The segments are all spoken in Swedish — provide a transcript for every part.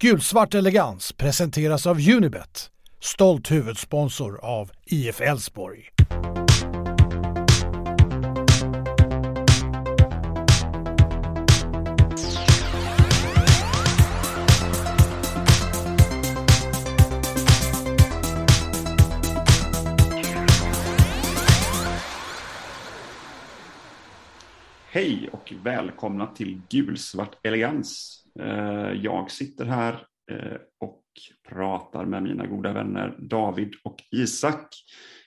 Gulsvart elegans presenteras av Unibet, stolt huvudsponsor av IF Elfsborg. Hej och välkomna till Gulsvart elegans. Eh, jag sitter här eh, och pratar med mina goda vänner David och Isak.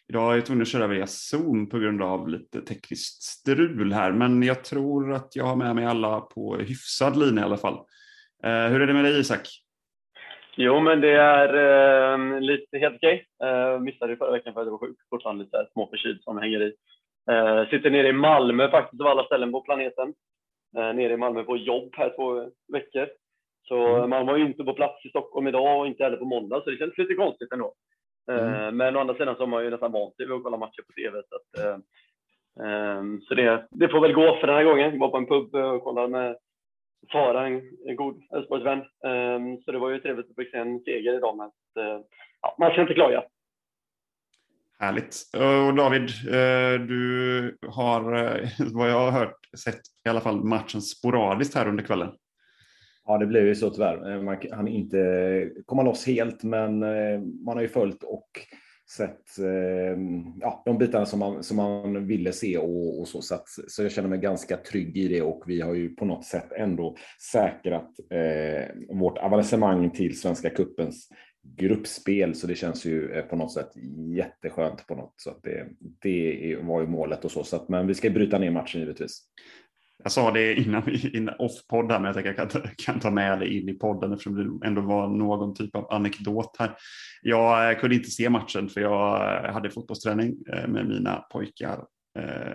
Idag är jag tvungen att köra via Zoom på grund av lite tekniskt strul här, men jag tror att jag har med mig alla på hyfsad linje i alla fall. Eh, hur är det med dig Isak? Jo, men det är eh, lite helt okej. Eh, missade förra veckan för att jag var sjuk. Fortfarande lite småförkyld som hänger i. Eh, sitter nere i Malmö faktiskt, av alla ställen på planeten. Eh, nere i Malmö på jobb här två veckor. Så mm. man var ju inte på plats i Stockholm idag och inte heller på måndag, så det känns lite konstigt ändå. Eh, mm. Men å andra sidan så har man ju nästan vant sig vid att kolla matcher på TV. Så, att, eh, ehm, så det, det, får väl gå för den här gången. Jag var på en pub och kollade med Sara, en, god Elfsborgsvän. Ehm, så det var ju trevligt att få se en seger idag. Men eh, ja, man ska inte klaga. Härligt. Och David, eh, du har eh, vad jag har hört sett i alla fall matchen sporadiskt här under kvällen. Ja, det blev ju så tyvärr. Eh, man hann inte komma loss helt, men man har ju följt och sett ja, de bitarna som man, som man ville se och, och så. Så, att, så jag känner mig ganska trygg i det och vi har ju på något sätt ändå säkrat eh, vårt avancemang till Svenska Kuppens gruppspel, så det känns ju eh, på något sätt jätteskönt på något. Så att det, det var ju målet och så. så att, men vi ska bryta ner matchen givetvis. Jag sa det innan, innan off-podd här, men jag tänker att jag kan, kan ta med det in i podden eftersom det ändå var någon typ av anekdot här. Jag eh, kunde inte se matchen för jag eh, hade fotbollsträning med mina pojkar.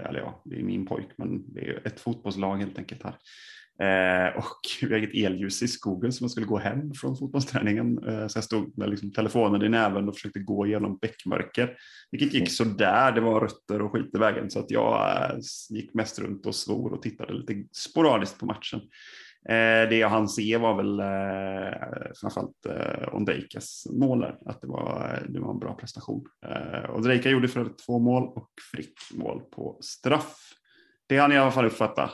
Eller ja, det är min pojk, men det är ett fotbollslag helt enkelt här. Eh, och vi har ett elljus i skogen så man skulle gå hem från fotbollsträningen. Eh, så jag stod med liksom telefonen i näven och försökte gå igenom bäckmörker. Vilket gick så där. det var rötter och skit i vägen. Så att jag eh, gick mest runt och svor och tittade lite sporadiskt på matchen. Eh, det jag hann se var väl eh, framförallt eh, Ondrejkas mål där. Att det var, det var en bra prestation. Eh, Ondrejka gjorde för två mål och Frick mål på straff. Det hann jag i alla fall uppfatta.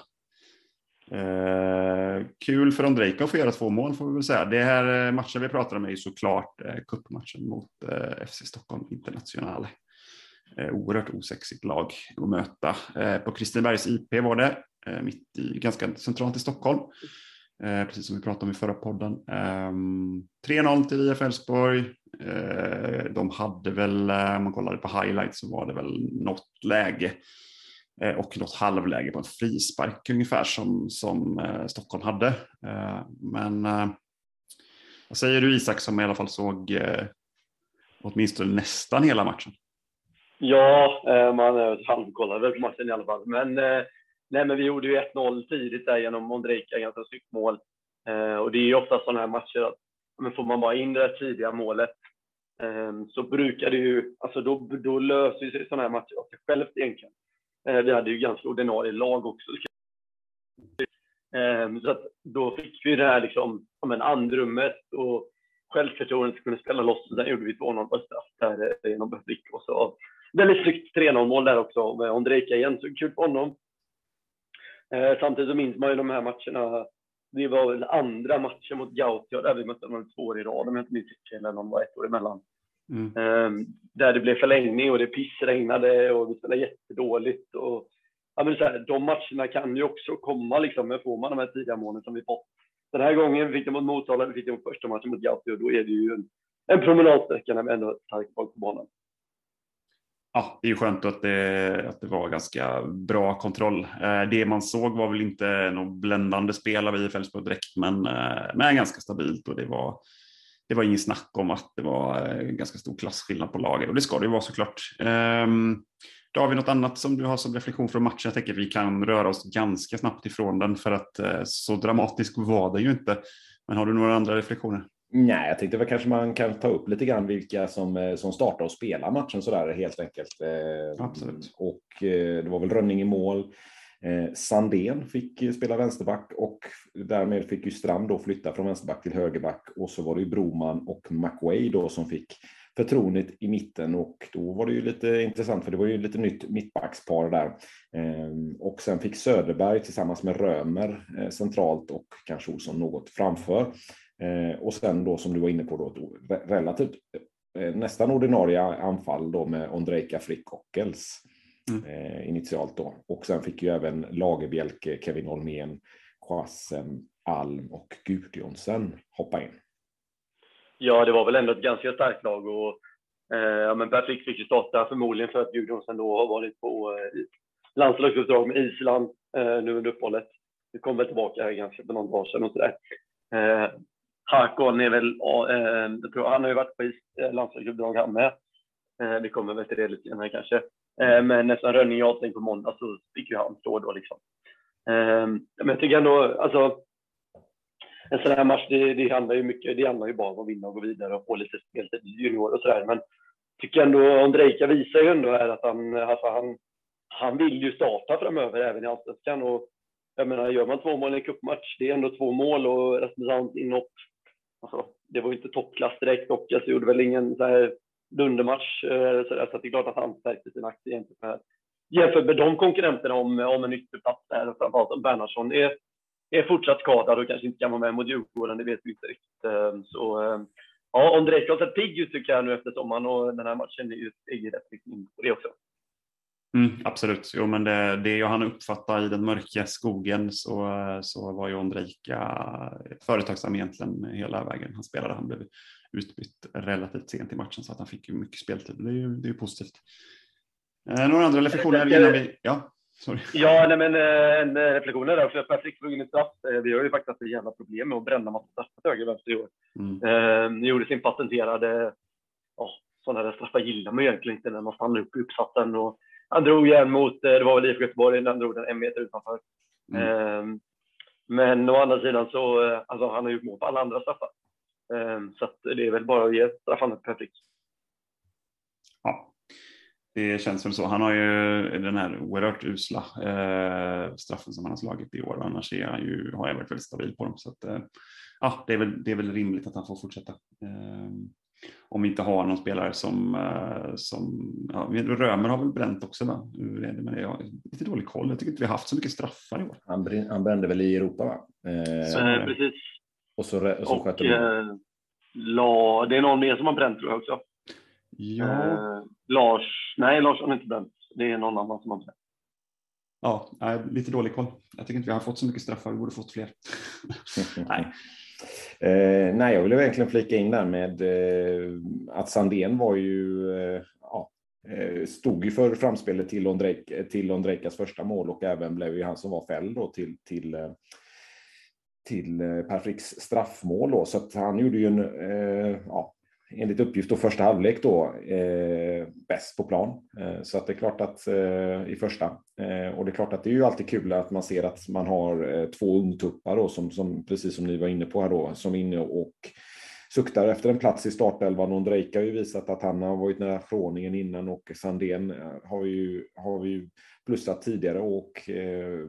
Eh, kul för Ondrejka att få göra två mål får vi väl säga. Det här eh, matchen vi pratar om är ju såklart eh, cupmatchen mot eh, FC Stockholm Internationale. Eh, oerhört osexigt lag att möta. Eh, på Kristinebergs IP var det, eh, mitt i, ganska centralt i Stockholm. Eh, precis som vi pratade om i förra podden. Eh, 3-0 till IF Elfsborg. Eh, de hade väl, eh, om man kollade på highlights så var det väl något läge Eh, Eh, och något halvläge på en frispark ungefär som, som eh, Stockholm hade. Eh, men eh, vad säger du Isak som i alla fall såg eh, åtminstone nästan hela matchen? Ja, man halvkollade väl på matchen i alla fall. Men, nej, men vi gjorde ju 1-0 tidigt där genom Ondrejka, ganska snyggt mål. Och det är ju ofta sådana här matcher att men får man bara in det tidiga målet så brukar det ju, alltså då, då löser sig sådana här matcher av sig självt egentligen. Eh, vi hade ju ganska ordinarie lag också. Eh, så att då fick vi det här liksom, men andrummet och självförtroendet att kunna spela loss. Sen gjorde vi 2-0 på straff där eh, genom Brick. Och så väldigt snyggt 3-0 mål där också med Ondrejka igen, så kul på honom. Eh, samtidigt så minns man ju de här matcherna. Det var väl andra matchen mot Gautia där vi mötte dem två år i rad om jag inte minns fel, eller någon var ett år emellan. Mm. Um, där det blev förlängning och det pissregnade och vi spelade jättedåligt. Och, ja, men så här, de matcherna kan ju också komma, liksom, men får man de här tidiga målen som vi fått. Den här gången fick det mot Motala, vi fick det mot första matchen mot Gauti och då är det ju en, en promenadsträcka när vi ändå har starka folk på banan. Ja, det är ju skönt att det, att det var ganska bra kontroll. Eh, det man såg var väl inte något bländande spel av IF Elfsborg direkt, men, eh, men ganska stabilt och det var det var ingen snack om att det var eh, ganska stor klasskillnad på lagen och det ska det ju vara såklart. Um, då har vi något annat som du har som reflektion från matchen. Jag tänker att vi kan röra oss ganska snabbt ifrån den för att uh, så dramatisk var den ju inte. Men har du några andra reflektioner? Nej, jag tänkte väl kanske man kan ta upp lite grann vilka som, eh, som startar och spelar matchen sådär helt enkelt. Absolut. Och det var väl Rönning i mål. Eh, Sandén fick spela vänsterback och därmed fick ju Strand då flytta från vänsterback till högerback och så var det ju Broman och McWay då som fick förtroendet i mitten och då var det ju lite intressant för det var ju lite nytt mittbackspar där. Ehm, och sen fick Söderberg tillsammans med Römer eh, centralt och kanske Olsson något framför. Ehm, och sen då som du var inne på då relativt eh, nästan ordinarie anfall då med Ondrejka Frick Ockels mm. Eh, initialt då. Och sen fick ju även Lagerbjälke, Kevin Holmén, Quassen, Alm och Gudjonsen hoppa in. Ja, det var väl ändå ett ganska starkt lag och eh, men Per Frick fick ju starta förmodligen för att Gudjonsen då har varit på eh, landslagsuppdrag med Island eh, nu under uppehållet. Vi kom väl tillbaka här ganska för någon dag sedan och sådär. Eh, Hakon är väl, eh, jag tror han har ju varit på eh, landslagsuppdrag han med. Eh, vi kommer väl till det lite senare kanske. Eh, men nästan Rönning är avstängd på måndag så fick ju han stå då liksom. Ehm, men jag tycker ändå, alltså en sån här match, det, det, handlar ju mycket, det handlar ju bara om att vinna och gå vidare och få lite speltid junior och sådär. Men tycker ändå Ondrejka visar ju ändå här att han, alltså han, han vill ju starta framöver även i allsvenskan. Och jag menar, gör man två mål i en cupmatch, det är ändå två mål och Rasmus inhopp. Alltså, det var ju inte toppklass direkt och jag gjorde väl ingen så här dundermatch. Eh, så, det är klart att han stärkte sin aktie jämfört med, jämfört med de konkurrenterna om, om en ytterplats där. Och framförallt om Bernhardsson är är fortsatt skadad och kanske inte kan vara med mot Djurgården, det vet vi inte riktigt. Eh, så eh, ja, Ondrej har sett pigg ut tycker jag nu efter sommaren och den här matchen är ju steg i rätt riktning på det också. Mm, absolut, jo, men det, det jag hann uppfatta i den mörka skogen så, så var ju Ondrejka företagsam egentligen hela vägen. Han spelade, han blev utbytt relativt sent i matchen så att han fick ju mycket speltid. Det är ju, det är ju positivt. Eh, några andra reflektioner innan vi... Ja. Sorry. Ja, nej, men eh, en eh, reflektion där också. Patrik slog in ett straff. Eh, vi har ju faktiskt haft ett jävla problem med att bränna massa straffar till höger och vänster i år. Mm. Ni gjorde sin patenterade, ja, sådana där straffar gillar man ju egentligen inte när man stannar upp i uppsatsen. Och han drog igen mot, det var väl IFK Göteborg, när han drog den en meter utanför. Mm. Men å andra sidan så, alltså han har gjort mål på alla andra straffar. Så det är väl bara att ge straffarna till Patrik. Ja, det känns väl så. Han har ju den här oerhört usla eh, straffen som han har slagit i år och annars är han ju, har jag varit väldigt stabil på dem. Så att, eh, ja, det, är väl, det är väl rimligt att han får fortsätta. Eh, om vi inte har någon spelare som, eh, som ja, Römer har väl bränt också va? Hur är det med det? Jag har lite dålig koll. Jag tycker inte vi har haft så mycket straffar i år. Han, han brände väl i Europa va? Eh, så, precis. Och så, och så och, eh, la, Det är någon mer som har bränt tror jag också. Ja. Eh, Lars, nej Lars har inte bränt. Det är någon annan som har bränt. Ja, lite dålig koll. Jag tycker inte vi har fått så mycket straffar, vi borde fått fler. nej. Eh, nej, jag vill verkligen flika in där med eh, att Sandén var ju, eh, ja, eh, stod ju för framspelet till, Ondrejk, till Ondrejkas första mål och även blev ju han som var fälld då till, till eh, till eh, Per Fricks straffmål då, så att han gjorde ju en, eh, ja, enligt uppgift då första halvlek då eh, bäst på plan. Eh, så att det är klart att eh, i första. Eh, och det är klart att det är ju alltid kul att man ser att man har eh, två ungtuppar då som, som precis som ni var inne på här då som är inne och suktar efter en plats i startelvan. Ondrejka har ju visat att han har varit nära fråningen innan och Sandén har har ju, har vi ju plussat tidigare och eh,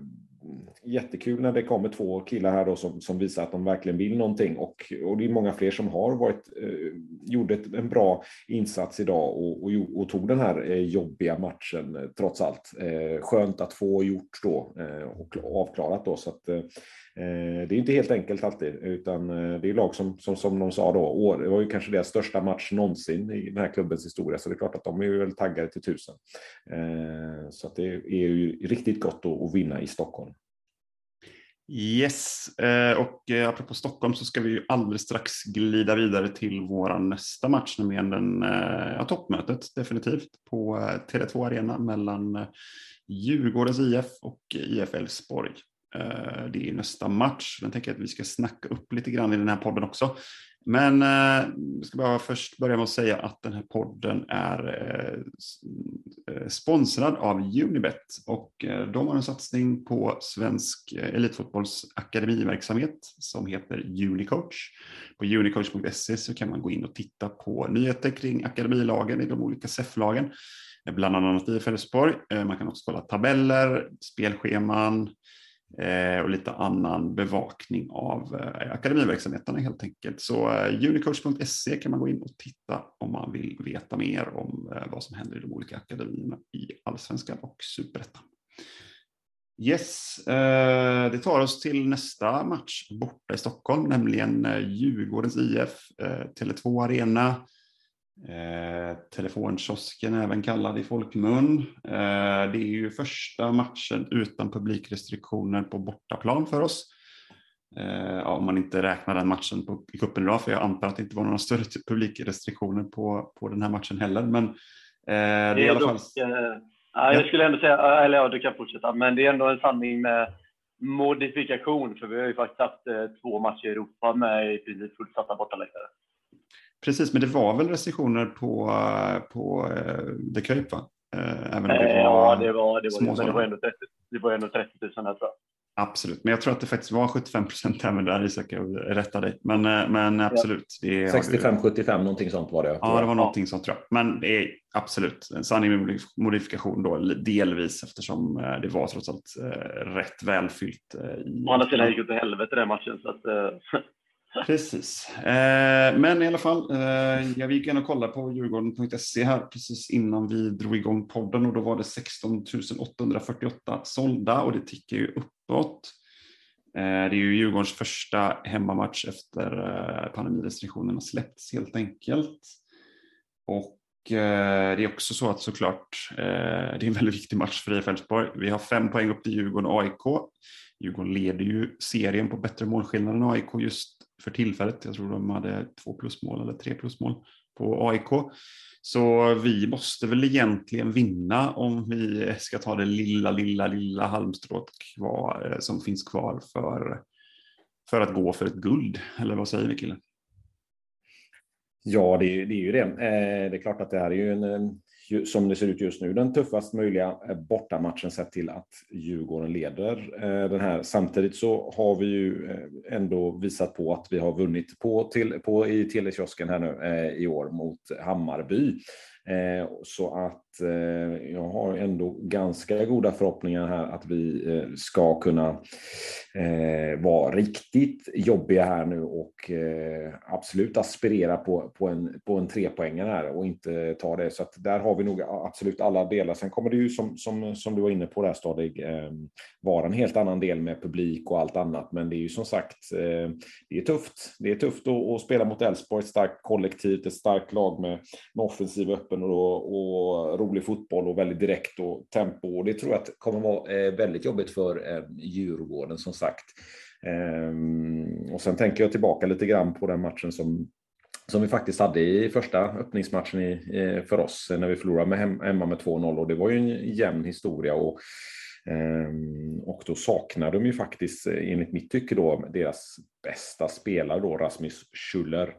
jättekul när det kommer två killar här då som, som visar att de verkligen vill någonting och, och det är många fler som har varit, eh, gjorde ett, en bra insats idag och, och, och tog den här eh, jobbiga matchen eh, trots allt. Eh, skönt att få gjort då eh, och avklarat då så att eh, Eh, det är inte helt enkelt alltid utan eh, det är lag som, som, som de sa då, det var ju kanske deras största match någonsin i den här klubbens historia så det är klart att de är väl taggade till tusen. Eh, så att det är ju riktigt gott att vinna i Stockholm. Yes, och apropå Stockholm så ska vi ju alldeles strax glida vidare till vår nästa match, nämligen den, ja, toppmötet definitivt på Tele2 Arena mellan Djurgårdens IF och IF Elfsborg. Eh, det är nästa match. Den tänker jag att vi ska snacka upp lite grann i den här podden också. Men eh, jag ska bara först börja med att säga att den här podden är eh, sponsrad av Unibet och de har en satsning på svensk elitfotbollsakademiverksamhet elitfotbolls akademiverksamhet som heter Unicoach. På unicoach.se så kan man gå in och titta på nyheter kring akademilagen i de olika SEF-lagen. bland annat i Elfsborg. Man kan också kolla tabeller, spelscheman, Eh, och lite annan bevakning av eh, akademiverksamheterna helt enkelt. Så eh, unicoach.se kan man gå in och titta om man vill veta mer om vad som händer i de olika akademierna i allsvenskan och superettan. Yes, det tar oss till nästa match borta i Stockholm, nämligen Djurgårdens IF, Tele2 Arena. Eh, telefonkiosken även kallad i folkmun. Eh, det är ju första matchen utan publikrestriktioner på bortaplan för oss. Eh, ja, om man inte räknar den matchen på, i cupen idag, för jag antar att det inte var några större publikrestriktioner på, på den här matchen heller. Men eh, det är i alla fall... Eh, ja, jag skulle ändå säga, eller ja, du kan fortsätta, men det är ändå en sanning med modifikation, för vi har ju faktiskt haft två matcher i Europa med i princip fullsatta bortaläktare. Precis, men det var väl restriktioner på, på uh, The Cape va? Uh, även om det var ja, det var det. Var, men det var ändå 30, det var ändå 30 000 här tror jag. Absolut, men jag tror att det faktiskt var 75 procent även där Isak, jag rättar dig. Men, eh, men absolut. 65-75 någonting sånt var det. Ja, det var någonting sånt tror jag. Men det är absolut en sanning med modifikation då, delvis eftersom det var trots allt rätt välfyllt. Å andra sidan gick det till helvete den matchen. Så att, Precis. Eh, men i alla fall, eh, jag gick in och kollade på Djurgården.se här precis innan vi drog igång podden och då var det 16 848 sålda och det tickar ju uppåt. Eh, det är ju Djurgårdens första hemmamatch efter eh, pandemirestriktionerna släppts helt enkelt. Och eh, det är också så att såklart, eh, det är en väldigt viktig match för IF Elfsborg. Vi har fem poäng upp till Djurgården och AIK. Djurgården leder ju serien på bättre målskillnad än AIK just för tillfället. Jag tror de hade två plusmål eller tre plusmål på AIK. Så vi måste väl egentligen vinna om vi ska ta det lilla, lilla, lilla halmstrået kvar, eh, som finns kvar för, för att gå för ett guld. Eller vad säger vi killen? Ja, det är, det är ju det. Eh, det är klart att det här är ju en, som det ser ut just nu, den tuffast möjliga eh, bortamatchen sett till att Djurgården leder eh, den här. Samtidigt så har vi ju eh, ändå visat på att vi har vunnit på, till, på i telekiosken här nu i år mot Hammarby. Så att Eh, jag har ändå ganska goda förhoppningar här att vi eh, ska kunna eh, vara riktigt jobbiga här nu och absolut aspirera på, på en, på en trepoängare här och inte ta det. Så att där har vi nog absolut alla delar. Sen kommer det ju som, som, som du var inne på där Stadig, ehm, vara en helt annan del med publik och allt annat. Men det är ju som sagt, det är tufft. Det är tufft att, att spela mot Elfsborg, ett starkt kollektiv, ett starkt lag med, med offensiv öppen och, och rolig fotboll och väldigt direkt och tempo. Och det tror jag att kommer vara eh, väldigt jobbigt för eh, Djurgården som sagt. Ehm, och sen tänker jag tillbaka lite grann på den matchen som som vi faktiskt hade i första öppningsmatchen i, eh, för oss när vi förlorade med hem, hemma med 2-0 och det var ju en jämn historia och, ehm, och då saknar de ju faktiskt enligt mitt tycke då deras bästa spelare då Rasmus Schuller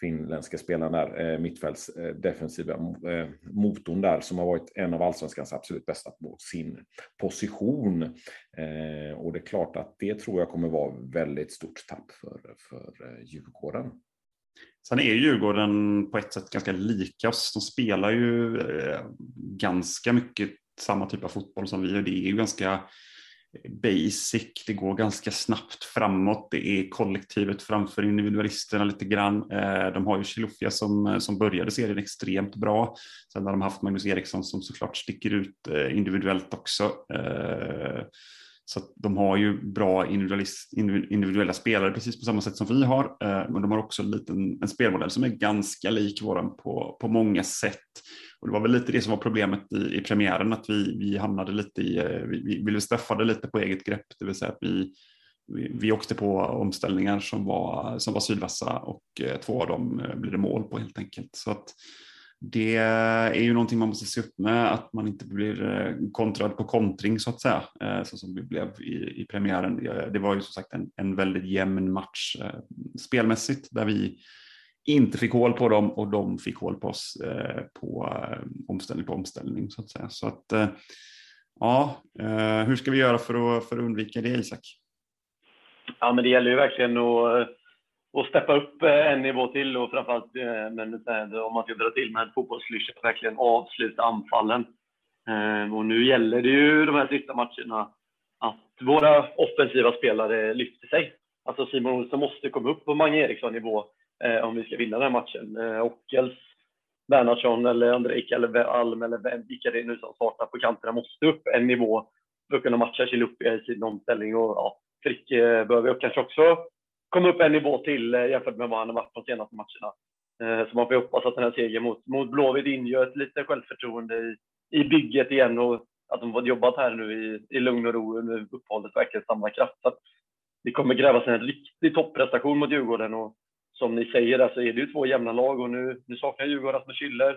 finländska spelaren där, eh, mittfälts eh, defensiva eh, motorn där, som har varit en av allsvenskans absolut bästa på sin position. Eh, och det är klart att det tror jag kommer vara väldigt stort tapp för, för eh, Djurgården. Sen är Djurgården på ett sätt ganska lika oss. De spelar ju eh, ganska mycket samma typ av fotboll som vi och det är ju ganska basic, det går ganska snabbt framåt, det är kollektivet framför individualisterna lite grann. Eh, de har ju Chilufya som, eh, som började serien extremt bra. Sen har de haft Magnus Eriksson som såklart sticker ut eh, individuellt också. Så de har ju bra individuella spelare precis på samma sätt som vi har. Men de har också en, liten, en spelmodell som är ganska lik våran på, på många sätt. Och det var väl lite det som var problemet i, i premiären, att vi, vi hamnade lite i, eh, vi, vi straffade lite på eget grepp, det vill säga att vi, vi, vi åkte på omställningar som var, som var sydvassa och eh, två av dem eh, blev det mål på helt enkelt. Så att det är ju någonting man måste se upp med, att man inte blir kontrad på kontring så att säga, så som vi blev i, i premiären. Det var ju som sagt en, en väldigt jämn match spelmässigt där vi inte fick hål på dem och de fick hål på oss eh, på eh, omställning på omställning så att säga. Så att eh, ja, eh, hur ska vi göra för att, för att undvika det Isak? Ja, men det gäller ju verkligen att, att steppa upp eh, en nivå till och framförallt men, om man ska dra till med en fotbollsklyscha, verkligen avsluta anfallen. Och nu gäller det ju de här sista matcherna att våra offensiva spelare lyfter sig. Alltså Simon Olsson måste komma upp på Mange Eriksson-nivå Eh, om vi ska vinna den här matchen. Eh, Ockels, Bernhardsson eller Andrejka eller Alm eller vilka det är nu som startar på kanterna måste upp en nivå för att kunna matcha Chiluppi i sin omställning. Och, ja, Frick eh, behöver kanske också komma upp en nivå till eh, jämfört med vad han har varit de senaste matcherna. Eh, så man får hoppas att den här segern mot, mot Blåvitt ingör ett lite självförtroende i, i bygget igen och att de har jobbat här nu i, i lugn och ro under uppehållet verkligen samla kraft. Så det kommer krävas en riktig topprestation mot Djurgården och som ni säger alltså så är det ju två jämna lag och nu, nu saknar Djurgården Rasmus Schüller.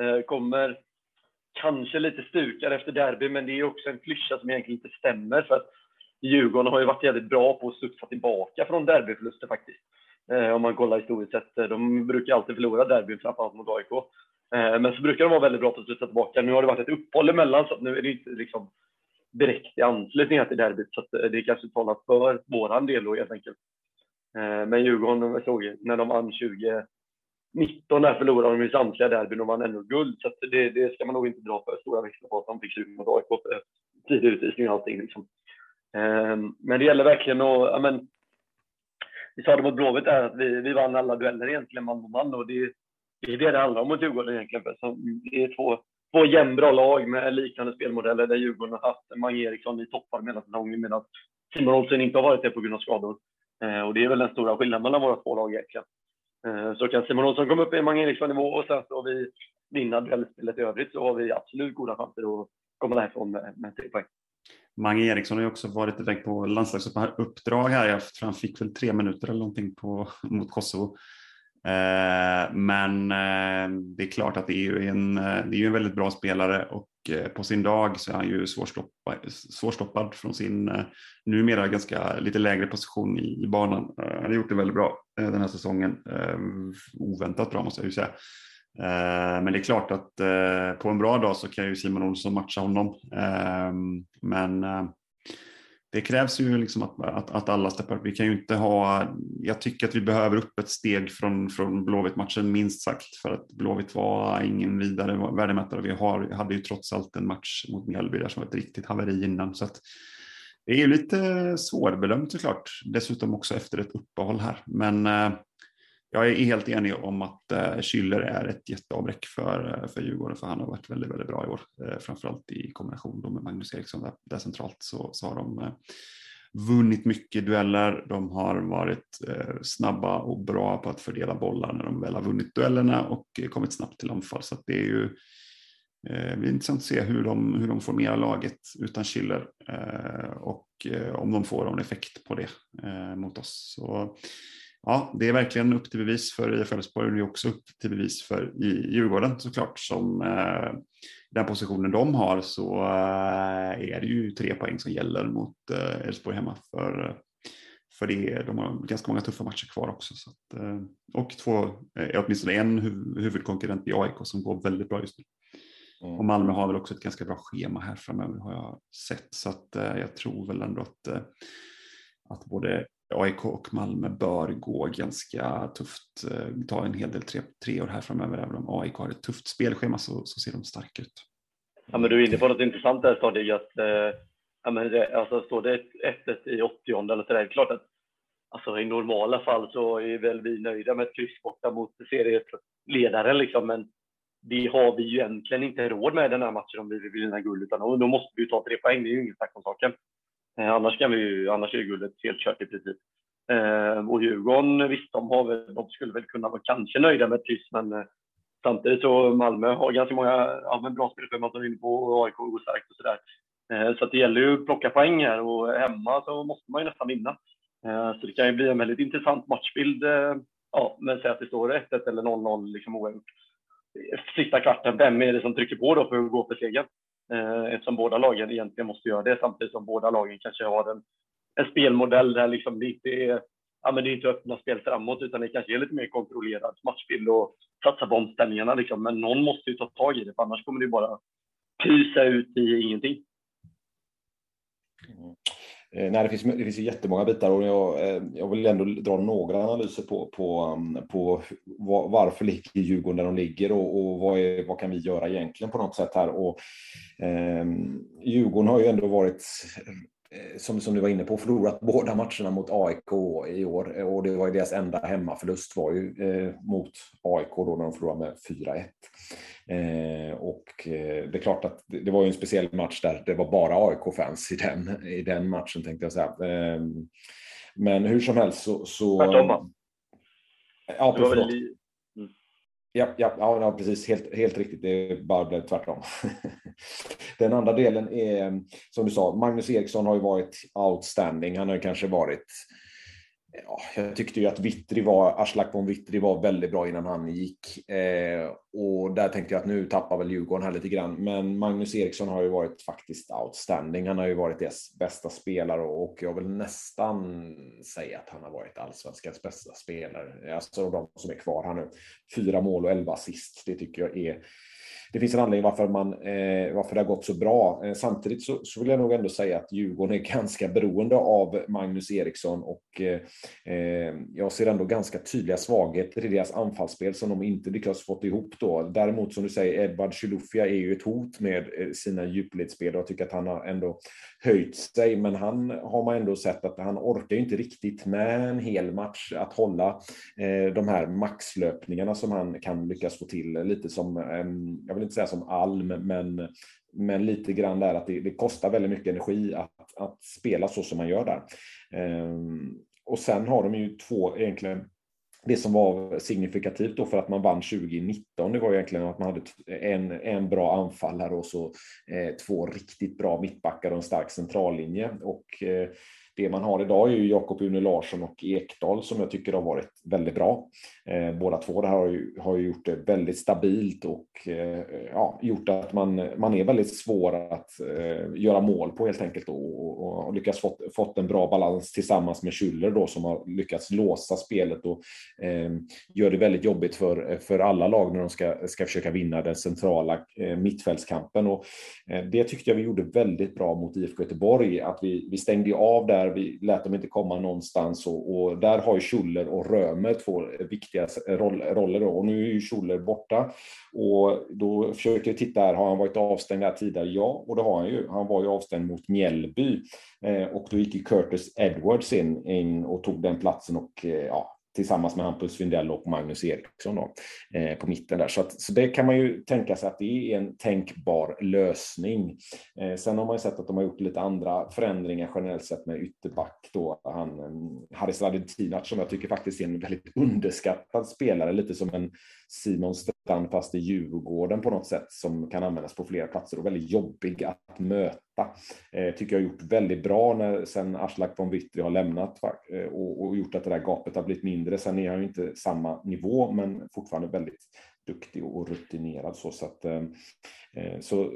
Eh, kommer kanske lite stukar efter derby, men det är också en klyscha som egentligen inte stämmer för att Djurgården har ju varit jävligt bra på att studsa tillbaka från derbyförluster faktiskt. Eh, om man kollar historiskt sett. Eh, de brukar alltid förlora derbyn, framförallt mot AIK. Eh, men så brukar de vara väldigt bra på att studsa tillbaka. Nu har det varit ett uppehåll emellan, så att nu är det inte liksom direkt i anslutning till derbyt. Så att eh, det kanske talar för våran del då helt enkelt. Eh, men Djurgården, jag såg när de vann 2019, där förlorade de ju samtliga derbyn och vann ändå guld. Så det, det, ska man nog inte dra för stora växlar på att de fick 20 mot AIK för tidig utvisning och allting. Liksom. Ehm, men det gäller verkligen att, ja, men, vi sa det mot Blåvitt där, att vi, vi vann alla dueller egentligen man mot man och det, det är det det handlar om mot Djurgården egentligen. För så det är två, två jämnbra lag med liknande spelmodeller där Djurgården har haft Mange Eriksson i toppar hela säsongen medan Simon Olsson inte har varit det på grund av skador. Eh, och det är väl den stora skillnaden mellan våra två lag egentligen. Eh, så kan Simon Olsson komma upp i Mange Eriksson-nivå och sen så har vi vinna duellspelet i övrigt så har vi absolut goda chanser att komma därifrån med, med tre poäng. Mange Eriksson har ju också varit iväg på landslagsuppdrag här. Jag tror han fick väl tre minuter eller någonting på, mot Kosovo. Eh, men eh, det är klart att det är ju en, eh, det är en väldigt bra spelare och på sin dag så är han ju svårstoppad, svårstoppad från sin numera ganska lite lägre position i banan. Han har gjort det väldigt bra den här säsongen. Oväntat bra måste jag ju säga. Men det är klart att på en bra dag så kan ju Simon Olsson matcha honom. Men det krävs ju liksom att, att, att alla steppar upp. Vi kan ju inte ha, jag tycker att vi behöver upp ett steg från, från Blåvitt-matchen minst sagt för att Blåvitt var ingen vidare värdemätare. Vi har, hade ju trots allt en match mot Mjällby där som var ett riktigt haveri innan. Så att det är lite svårbedömt såklart. Dessutom också efter ett uppehåll här. Men eh, jag är helt enig om att eh, Schüller är ett jätteavbräck för, eh, för Djurgården för han har varit väldigt, väldigt bra i år. Eh, framförallt i kombination med Magnus Eriksson där, där centralt så, så har de eh, vunnit mycket dueller. De har varit eh, snabba och bra på att fördela bollar när de väl har vunnit duellerna och kommit snabbt till anfall. Så det är ju eh, det är intressant att se hur de, hur de formerar laget utan Schiller eh, och eh, om de får någon effekt på det eh, mot oss. Så, ja, det är verkligen upp till bevis för IF Elfsborg och det är också upp till bevis för Djurgården såklart som eh, den positionen de har så eh, är det ju tre poäng som gäller mot eh, Elfsborg hemma för för det, de har ganska många tuffa matcher kvar också. Så att, eh, och två, eh, åtminstone en huvudkonkurrent i AIK som går väldigt bra just nu. Mm. Och Malmö har väl också ett ganska bra schema här framöver har jag sett. Så att, eh, jag tror väl ändå att, att både AIK och Malmö bör gå ganska tufft, eh, ta en hel del tre, treor här framöver. Även om AIK har ett tufft spelschema så, så ser de starka ut. Ja, men du är inne på något intressant där Stadig, att eh, ja, men det, alltså, står det 1-1 i 80 eller så där, det är klart att alltså, i normala fall så är väl vi nöjda med ett kryss borta mot serieledaren liksom, men det har vi ju egentligen inte råd med den här matchen om vi vill vinna guld, utan då, måste vi ju ta tre poäng, det är ju inget snack om saken. Eh, annars, kan vi ju, annars är guldet helt kört i princip. Eh, och Djurgården, visst, de, har väl, de skulle väl kunna vara kanske nöjda med ett kryss, men eh, samtidigt så Malmö har ganska många ja, bra spelare som är inne på och AIK går starkt och sådär. Eh, så att det gäller ju att plocka poäng här och hemma så måste man ju nästan vinna. Eh, så det kan ju bli en väldigt intressant matchbild. Eh, ja, men säg att det står 1-1 eller 0-0 liksom oavgjort. Sista kvarten, vem är det som trycker på då för att gå för segern? Eh, eftersom båda lagen egentligen måste göra det samtidigt som båda lagen kanske har en, en spelmodell där liksom det inte är ja, men det är inte öppna spel framåt utan det kanske är lite mer kontrollerad matchbild och satsa på omställningarna. Liksom. Men någon måste ju ta tag i det för annars kommer det bara pysa ut i ingenting. Mm. Eh, nej, det finns, det finns jättemånga bitar och jag, eh, jag vill ändå dra några analyser på, på, mm, på varför ligger Djurgården där de ligger och, och vad, är, vad kan vi göra egentligen på något sätt här. Och, eh, Djurgården har ju ändå varit som, som du var inne på, förlorat båda matcherna mot AIK i år. Och det var ju deras enda hemmaförlust var ju eh, mot AIK då när de förlorade med 4-1. Eh, och eh, det är klart att det, det, var ju en speciell match där det var bara AIK-fans i den, i den matchen tänkte jag säga. Eh, men hur som helst så... så Tvärtom Ja, förlåt. Ja, ja, ja, precis. Helt, helt riktigt. Det bara blev tvärtom. Den andra delen är, som du sa, Magnus Eriksson har ju varit outstanding. Han har ju kanske varit ja, jag tyckte ju att Vittri var, Aslak von Vittri var väldigt bra innan han gick. Eh, och där tänkte jag att nu tappar väl Djurgården här lite grann. Men Magnus Eriksson har ju varit faktiskt outstanding. Han har ju varit deras bästa spelare och jag vill nästan säga att han har varit allsvenskans bästa spelare. Alltså de som är kvar här nu. Fyra mål och elva assist. Det tycker jag är det finns en anledning varför, man, eh, varför det har gått så bra. Eh, samtidigt så, så, vill jag nog ändå säga att Djurgården är ganska beroende av Magnus Eriksson och eh, eh, jag ser ändå ganska tydliga svagheter i deras anfallsspel som de inte lyckas fått ihop då. Däremot som du säger, Edvard Chilufya är ju ett hot med eh, sina djupledsspel och jag tycker att han har ändå höjt sig, men han har man ändå sett att han orkar inte riktigt med en hel match att hålla eh, de här maxlöpningarna som han kan lyckas få till. Lite som, ehm, jag vill inte säga som Alm, men, men lite grann där att det, det kostar väldigt mycket energi att, att spela så som man gör där. Ehm, och sen har de ju två egentligen det som var signifikativt då för att man vann 2019, det var egentligen att man hade en, en bra anfallare och så eh, två riktigt bra mittbackar och en stark centrallinje. Och eh, det man har idag är ju Jakob Une Larsson och Ekdal som jag tycker har varit väldigt bra. Eh, båda två det har ju, har ju gjort det väldigt stabilt och eh, ja, gjort att man, man är väldigt svår att eh, göra mål på helt enkelt och, och, och lyckats fått, fått en bra balans tillsammans med Schüller då som har lyckats låsa spelet och eh, gör det väldigt jobbigt för, för alla lag när de ska, ska försöka vinna den centrala eh, mittfältskampen och eh, det tyckte jag vi gjorde väldigt bra mot IFK Göteborg att vi, vi stängde av där, vi lät dem inte komma någonstans och, och där har ju Schuller och Römer två viktiga viktiga roller. Då. Och nu är ju Schuller borta. Och då försöker jag titta här, har han varit avstängd här tidigare? Ja, och det har han ju. Han var ju avstängd mot Mjällby. Eh, och då gick ju Curtis Edwards in, in och tog den platsen och eh, ja, tillsammans med Hampus Findell och Magnus Eriksson då, eh, på mitten där. Så, att, så det kan man ju tänka sig att det är en tänkbar lösning. Eh, sen har man ju sett att de har gjort lite andra förändringar generellt sett med ytterback då. Han, eh, Haris Radetinac som jag tycker faktiskt är en väldigt underskattad spelare, lite som en Simon Strand fast i Djurgården på något sätt som kan användas på flera platser och väldigt jobbig att möta. Eh, tycker jag har gjort väldigt bra när, sen Aslak von Witry har lämnat eh, och, och, gjort att det där gapet har blivit mindre. Sen är han ju inte samma nivå men fortfarande väldigt duktig och rutinerad. Så, så, att, eh, eh, Eh, så,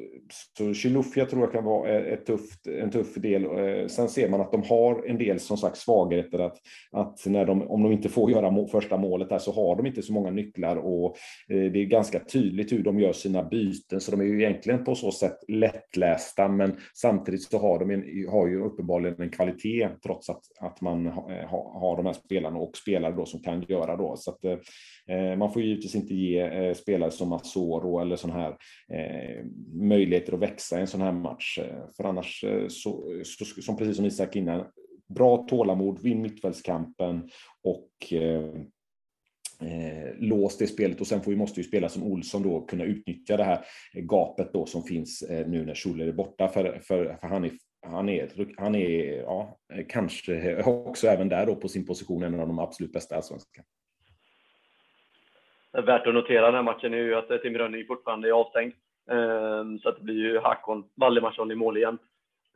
så Chilufya tror jag kan vara eh, ett tufft, en tuff del. Eh, sen ser man att de har en del som sagt svagheter. Att, att när de, om de inte får göra första målet där så har de inte så många nycklar och det är ganska tydligt hur de gör sina byten. Så de är ju egentligen på så sätt lättlästa men samtidigt så har de en, har ju uppenbarligen en kvalitet trots att, att man har, har de här spelarna och spelare då som kan göra då. Så att, man får givetvis inte ge eh, spelare som Asoro eller sån här eh, Eh, möjligheter att växa i en sån här match. Eh, för annars, eh, så, så, som precis som Isak innan, bra tålamod, vinn mittfältskampen och eh, eh, lås det spelet och sen får vi, måste ju spela som Olsson då kunna utnyttja det här gapet då som finns eh, nu när Schuller är borta för, för, för han är han är, han är ja, kanske också även där då på sin position en av de absolut bästa allsvenskan. Värt att notera den här matchen är ju att Tim Rönning fortfarande är avstängd. Ehm, så att det blir ju Hakon Valdemarsson i mål igen.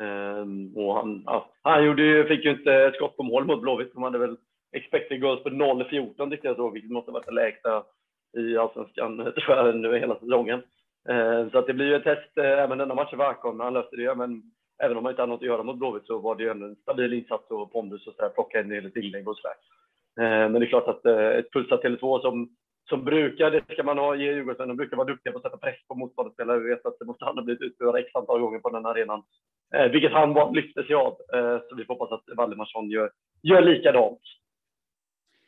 Ehm, och han, ja, han gjorde ju, fick ju inte ett skott på mål mot Blåvitt. De hade väl expected goals på 0-14 tyckte jag då, vilket måste ha varit det lägsta i Allsvenskan tror jag, nu hela säsongen. Ehm, så att det blir ju ett test eh, även denna matchen för Hakon. Han löste det, men även om han inte hade något att göra mot Blåvitt så var det ju en stabil insats och pondus och så där. plocka en del inlägg och sådär. Men det är klart att eh, ett pulsat Tele2 som så brukar, det ska man ha, i Djurgården, de brukar vara duktiga på att sätta press på motståndarspelare. Vi vet att det måste han ha blivit utbuad x antal gånger på den arenan. Eh, vilket han var, lyfte sig av. Eh, så vi får hoppas att Valdemarsson gör, gör likadant.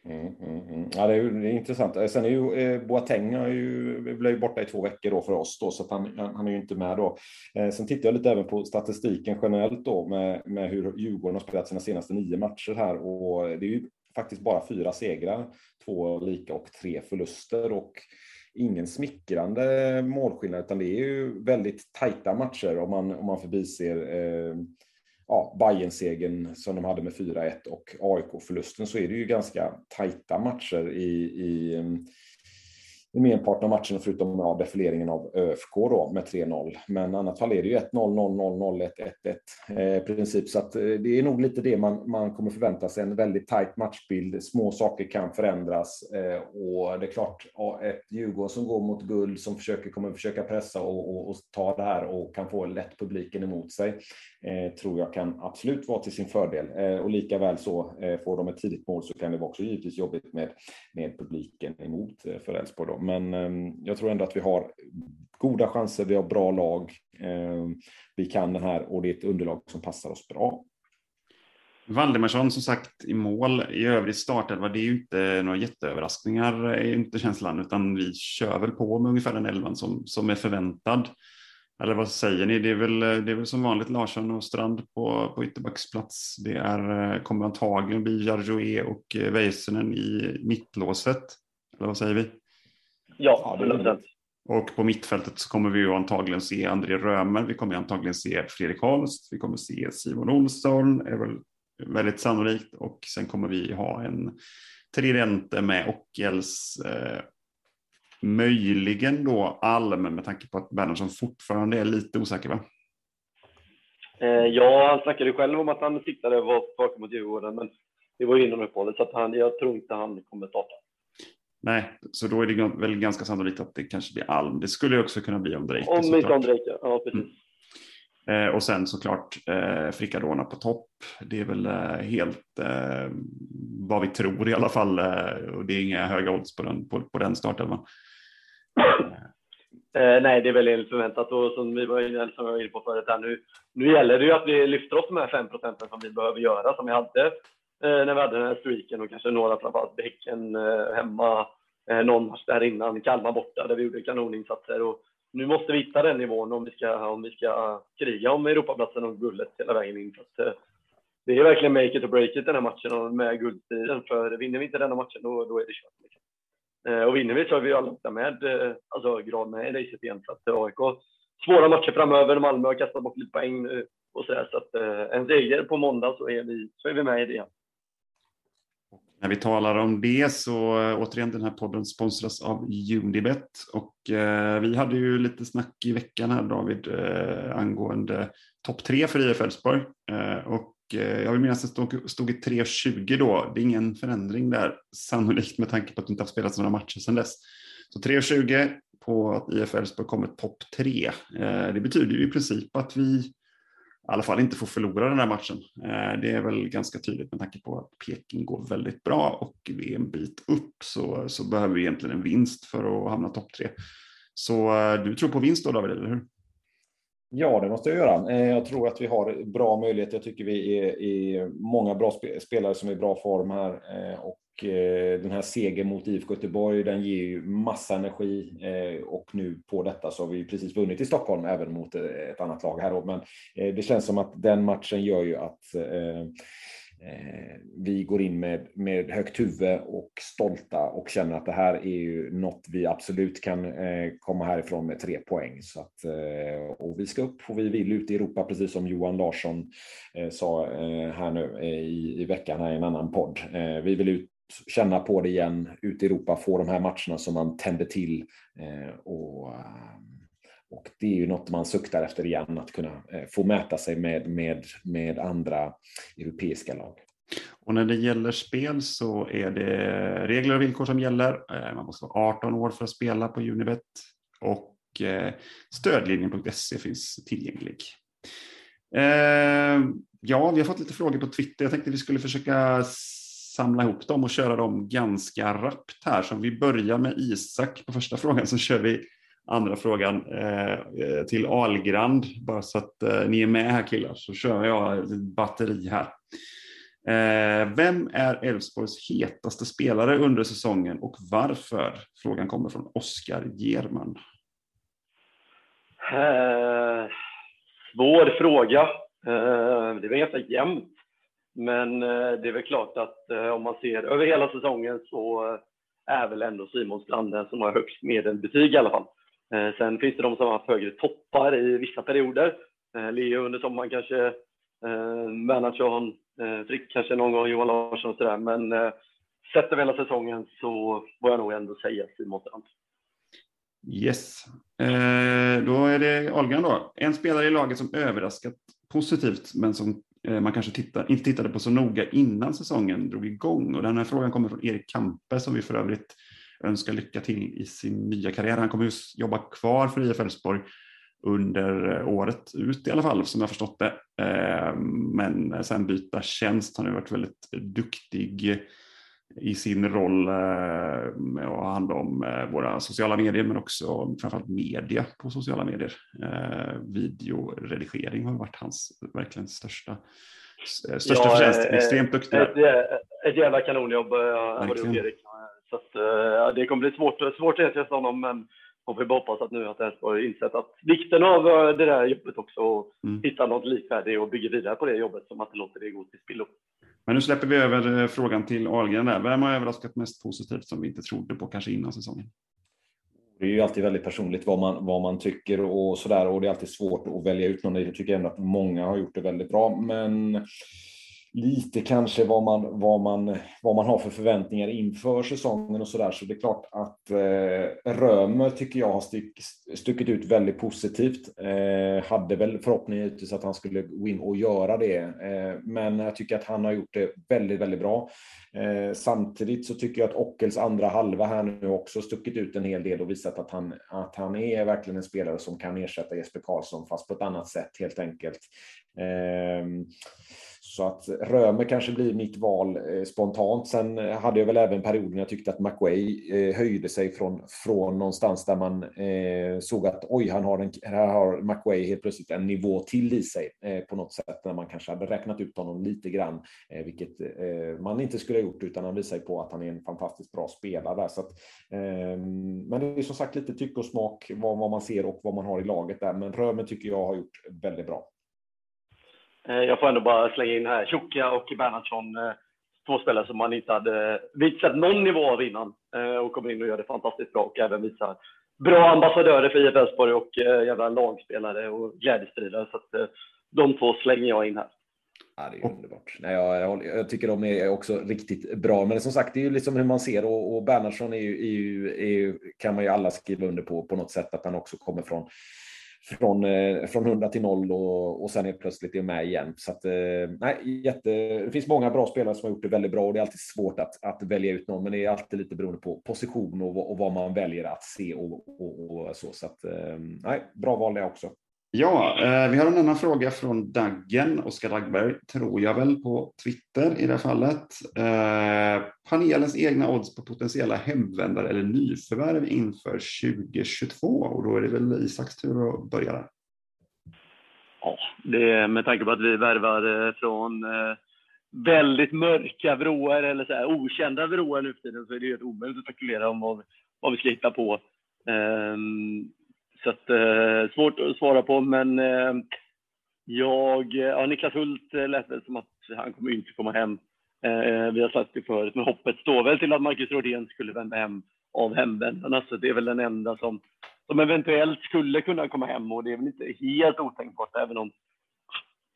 Mm, mm, mm. Ja, det är, det är intressant. Eh, sen är ju eh, Boateng är ju, blev ju borta i två veckor då för oss då, så att han, han är ju inte med då. Eh, sen tittar jag lite även på statistiken generellt då med, med hur Djurgården har spelat sina senaste nio matcher här och det är ju faktiskt bara fyra segrar, två lika och tre förluster och ingen smickrande målskillnad utan det är ju väldigt tajta matcher om man, om man förbiser eh, ja, Bayern-segern som de hade med 4-1 och AIK-förlusten så är det ju ganska tajta matcher i, i i merparten av matcherna förutom ja, defileringen av ÖFK då med 3-0. Men i annat fall är det ju 1-0, 0-0, 0-1, 1-1 eh, princip. Så att, eh, det är nog lite det man, man kommer förvänta sig. En väldigt tajt matchbild. Små saker kan förändras eh, och det är klart ett Djurgården som går mot guld som försöker, kommer försöka pressa och, och, och ta det här och kan få lätt publiken emot sig. Eh, tror jag kan absolut vara till sin fördel. Eh, och lika väl så eh, får de ett tidigt mål så kan det vara också givetvis jobbigt med, med publiken emot eh, för Elfsborg. Men ehm, jag tror ändå att vi har goda chanser, vi har bra lag, ehm, vi kan den här och det är ett underlag som passar oss bra. Valdemarsson som sagt i mål. I övrigt startelva, det är ju inte några jätteöverraskningar, är inte känslan, utan vi kör väl på med ungefär den elvan som, som är förväntad. Eller vad säger ni? Det är väl, det är väl som vanligt Larsson och Strand på, på ytterbacksplats. Det är, eh, kommer antagligen bli Jarjoe och eh, Väisänen i mittlåset. Eller vad säger vi? Ja, 100%. Och på mittfältet så kommer vi ju antagligen se André Römer. Vi kommer antagligen se Fredrik Holst. Vi kommer se Simon Olsson. är väl väldigt sannolikt. Och sen kommer vi ha en tridente med Ockels eh, Möjligen då Alm med tanke på att Bernhardsson fortfarande är lite osäker va? Eh, ja, han snackade själv om att han siktade tillbaka mot Djurgården, men det var innan uppehållet så att han, jag tror inte han kommer starta. Nej, så då är det väl ganska sannolikt att det kanske blir Alm. Det skulle också kunna bli Ondrejka. Om inte Ondrejka, ja precis. Mm. Eh, och sen såklart eh, Fricadona på topp. Det är väl eh, helt eh, vad vi tror i alla fall. Eh, och det är inga höga odds på den, på, på den startelvan. Eh, nej, det är väl enligt förväntat och som vi var inne, som jag var inne på förut här nu. Nu gäller det ju att vi lyfter oss de här 5 procenten som vi behöver göra, som vi hade när vi hade den här streaken och kanske några framförallt Bäcken eh, hemma, Eh, någon match där innan, Kalmar borta där vi gjorde kanoninsatser. Och nu måste vi hitta den nivån om vi ska, om vi ska kriga om Europaplatsen och guldet hela vägen in. Så att, eh, det är verkligen make it or break it den här matchen med guldstriden, för vinner vi inte denna matchen då, då är det kört. Liksom. Eh, och vinner vi så är vi alla med, eh, alltså grad med i racet igen. Så att eh, AIK, svåra matcher framöver. Malmö har kastat bort lite poäng nu och så där. Så att eh, en seger på måndag så är vi, så är vi med i det. igen. När vi talar om det så eh, återigen den här podden sponsras av Unibet och eh, vi hade ju lite snack i veckan här David eh, angående topp tre för IF Elfsborg eh, och Eh, jag vill minnas att det stod, i 3.20 då. Det är ingen förändring där, sannolikt med tanke på att det inte har spelats några matcher sedan dess. Så 3.20 på att IF Elfsborg kommer topp tre. Eh, det betyder ju i princip att vi i alla fall inte får förlora den här matchen. Eh, det är väl ganska tydligt med tanke på att Peking går väldigt bra och vi är en bit upp så, så behöver vi egentligen en vinst för att hamna topp tre. Så eh, du tror på vinst då David, eller hur? Ja, det måste jag göra. Eh, jag tror att vi har bra möjligheter. Jag tycker vi är, är många bra spelare som är i bra form här och Eh, den här segern mot IFK Göteborg, den ger ju massa energi eh, och nu på detta så har vi precis vunnit i Stockholm även mot eh, ett annat lag här. Men det känns som att den matchen gör ju att vi går in med, med högt huvud och stolta och känner att det här är ju något vi absolut kan komma härifrån med tre poäng. Så att, och vi ska upp och vi vill ut i Europa, precis som Johan Larsson sa här nu i, i veckan här i en annan podd. vi vill ut känna på det igen, ute i Europa, få de här matcherna som man tänder till eh, och eh, och det är ju något man suktar efter igen, att kunna eh, få mäta sig med, med, med andra europeiska lag. Och när det gäller spel så är det regler och villkor som gäller. Man måste vara 18 år för att spela på Unibet och stödlinjen.se finns tillgänglig. Ja, vi har fått lite frågor på Twitter. Jag tänkte vi skulle försöka samla ihop dem och köra dem ganska rappt här. Så om vi börjar med Isak på första frågan så kör vi andra frågan eh, eh till Algrand. Bara så att eh, ni är med här killar så kör jag batteri här. Eh, vem är Elfsborgs hetaste spelare under säsongen och varför? Frågan kommer från Oskar German. Eh, svår fråga. Eh, det var ganska jämnt. Men eh, det är väl klart att eh, om man ser över hela säsongen så eh, är väl ändå Simon Strand den som har högst medelbetyg i alla fall. Sen finns det de som har haft högre toppar i vissa perioder. Leo under sommaren kanske, Bernhardsson, Frick kanske någon gång, Johan Larsson och sådär. Men sett över hela säsongen så får jag nog ändå säga Simon Strand. Yes. Eh, då är det Ahlgren då. En spelare i laget som överraskat positivt men som Eh, man kanske titta, inte tittade på så noga innan säsongen drog igång. Och den här frågan kommer från Erik Kampe som vi för övrigt önskar lycka till i sin nya karriär. Han kommer jobba kvar för IF Elfsborg under eh, året ut i alla fall som jag förstått det. Eh, men sen byta tjänst. Han har varit väldigt duktig i sin roll eh, med att ha hand om eh, våra sociala medier men också framförallt media på sociala medier. Eh, videoredigering har varit hans verkligen största, största ja, förtjänst. Extremt duktig. Ett, ett jävla kanonjobb har du gjort Erik. Så att, det kommer bli svårt, svårt att ersätta honom men får bara hoppas att nu att Elfsborg insett att vikten av det där jobbet också och mm. hitta något likvärdigt och bygga vidare på det jobbet som att det låter det gå till spillo. Men nu släpper vi över eh, frågan till Ahlgren där. Vem har överraskat mest positivt som vi inte trodde på kanske innan säsongen? Det är ju alltid väldigt personligt vad man, vad man tycker och sådär och det är alltid svårt att välja ut någon. Jag tycker ändå att många har gjort det väldigt bra, men lite kanske vad man, vad, man, vad man har för förväntningar inför säsongen och sådär. Så det är klart att eh, Römer tycker jag har styck, stuckit ut väldigt positivt. Eh, hade väl förhoppningen givetvis att han skulle gå in och göra det. Eh, men jag tycker att han har gjort det väldigt, väldigt bra. Eh, samtidigt så tycker jag att Ockels andra halva här nu också stuckit ut en hel del och visat att han, att han är verkligen en spelare som kan ersätta Jesper Karlsson fast på ett annat sätt helt enkelt. Eh, så att Römer kanske blir mitt val eh, spontant. Sen hade jag väl även perioden jag tyckte att McWay eh, höjde sig från, från någonstans där man eh, såg att oj, han har en, här har McWay helt plötsligt en nivå till i sig på något sätt när man kanske hade räknat ut honom lite grann, vilket man inte skulle ha gjort utan han visar ju på att han är en fantastiskt bra spelare. Så att, ehm, men det är som sagt lite tycke och smak vad, vad man ser och vad man har i laget där. Men Römer tycker jag har gjort väldigt bra. Eh, jag får ändå bara slänga in här. Tjocka och Bernhardsson, eh, två spelare som man inte hade visat någon nivå av innan eh, och kommer in och gör det fantastiskt bra och även visar bra ambassadörer för IF Elfsborg och jävla lagspelare och glädjespridare. Så att de två slänger jag in här. Ja, det är underbart. Nej, jag, jag, tycker de är också riktigt bra. Men som sagt, det är ju liksom hur man ser och, och Bernhardsson är ju, är ju, är ju, kan man ju alla skriva under på på något sätt att han också kommer från från, eh, från 100 till 0 och, och sen är plötsligt är med igen. Så att, eh, nej, jätte, det finns många bra spelare som har gjort det väldigt bra och det är alltid svårt att, att välja ut någon, men det är alltid lite beroende på position och, och vad man väljer att se och, och, och så. Så att, eh, nej, bra val det också. Ja, eh, vi har en annan fråga från Daggen, Oskar Dagberg, tror jag väl på Twitter i det här fallet. Eh, panelens egna odds på potentiella hemvändare eller nyförvärv inför 2022 och då är det väl Isaks tur att börja där. Ja, det är med tanke på att vi värvar eh, från eh, väldigt mörka vrår eller så här, okända vrår nu för tiden så är det helt omöjligt att spekulera om vad, vad vi ska hitta på. Um, så att, eh, svårt att svara på, men eh, jag, ja, Niklas Hult eh, lät väl som att han kommer inte komma hem. Eh, vi har sagt det förut, men hoppet står väl till att Marcus Rodén skulle vända hem av hemvändarna, så det är väl den enda som, som eventuellt skulle kunna komma hem och det är väl inte helt otänkbart, även om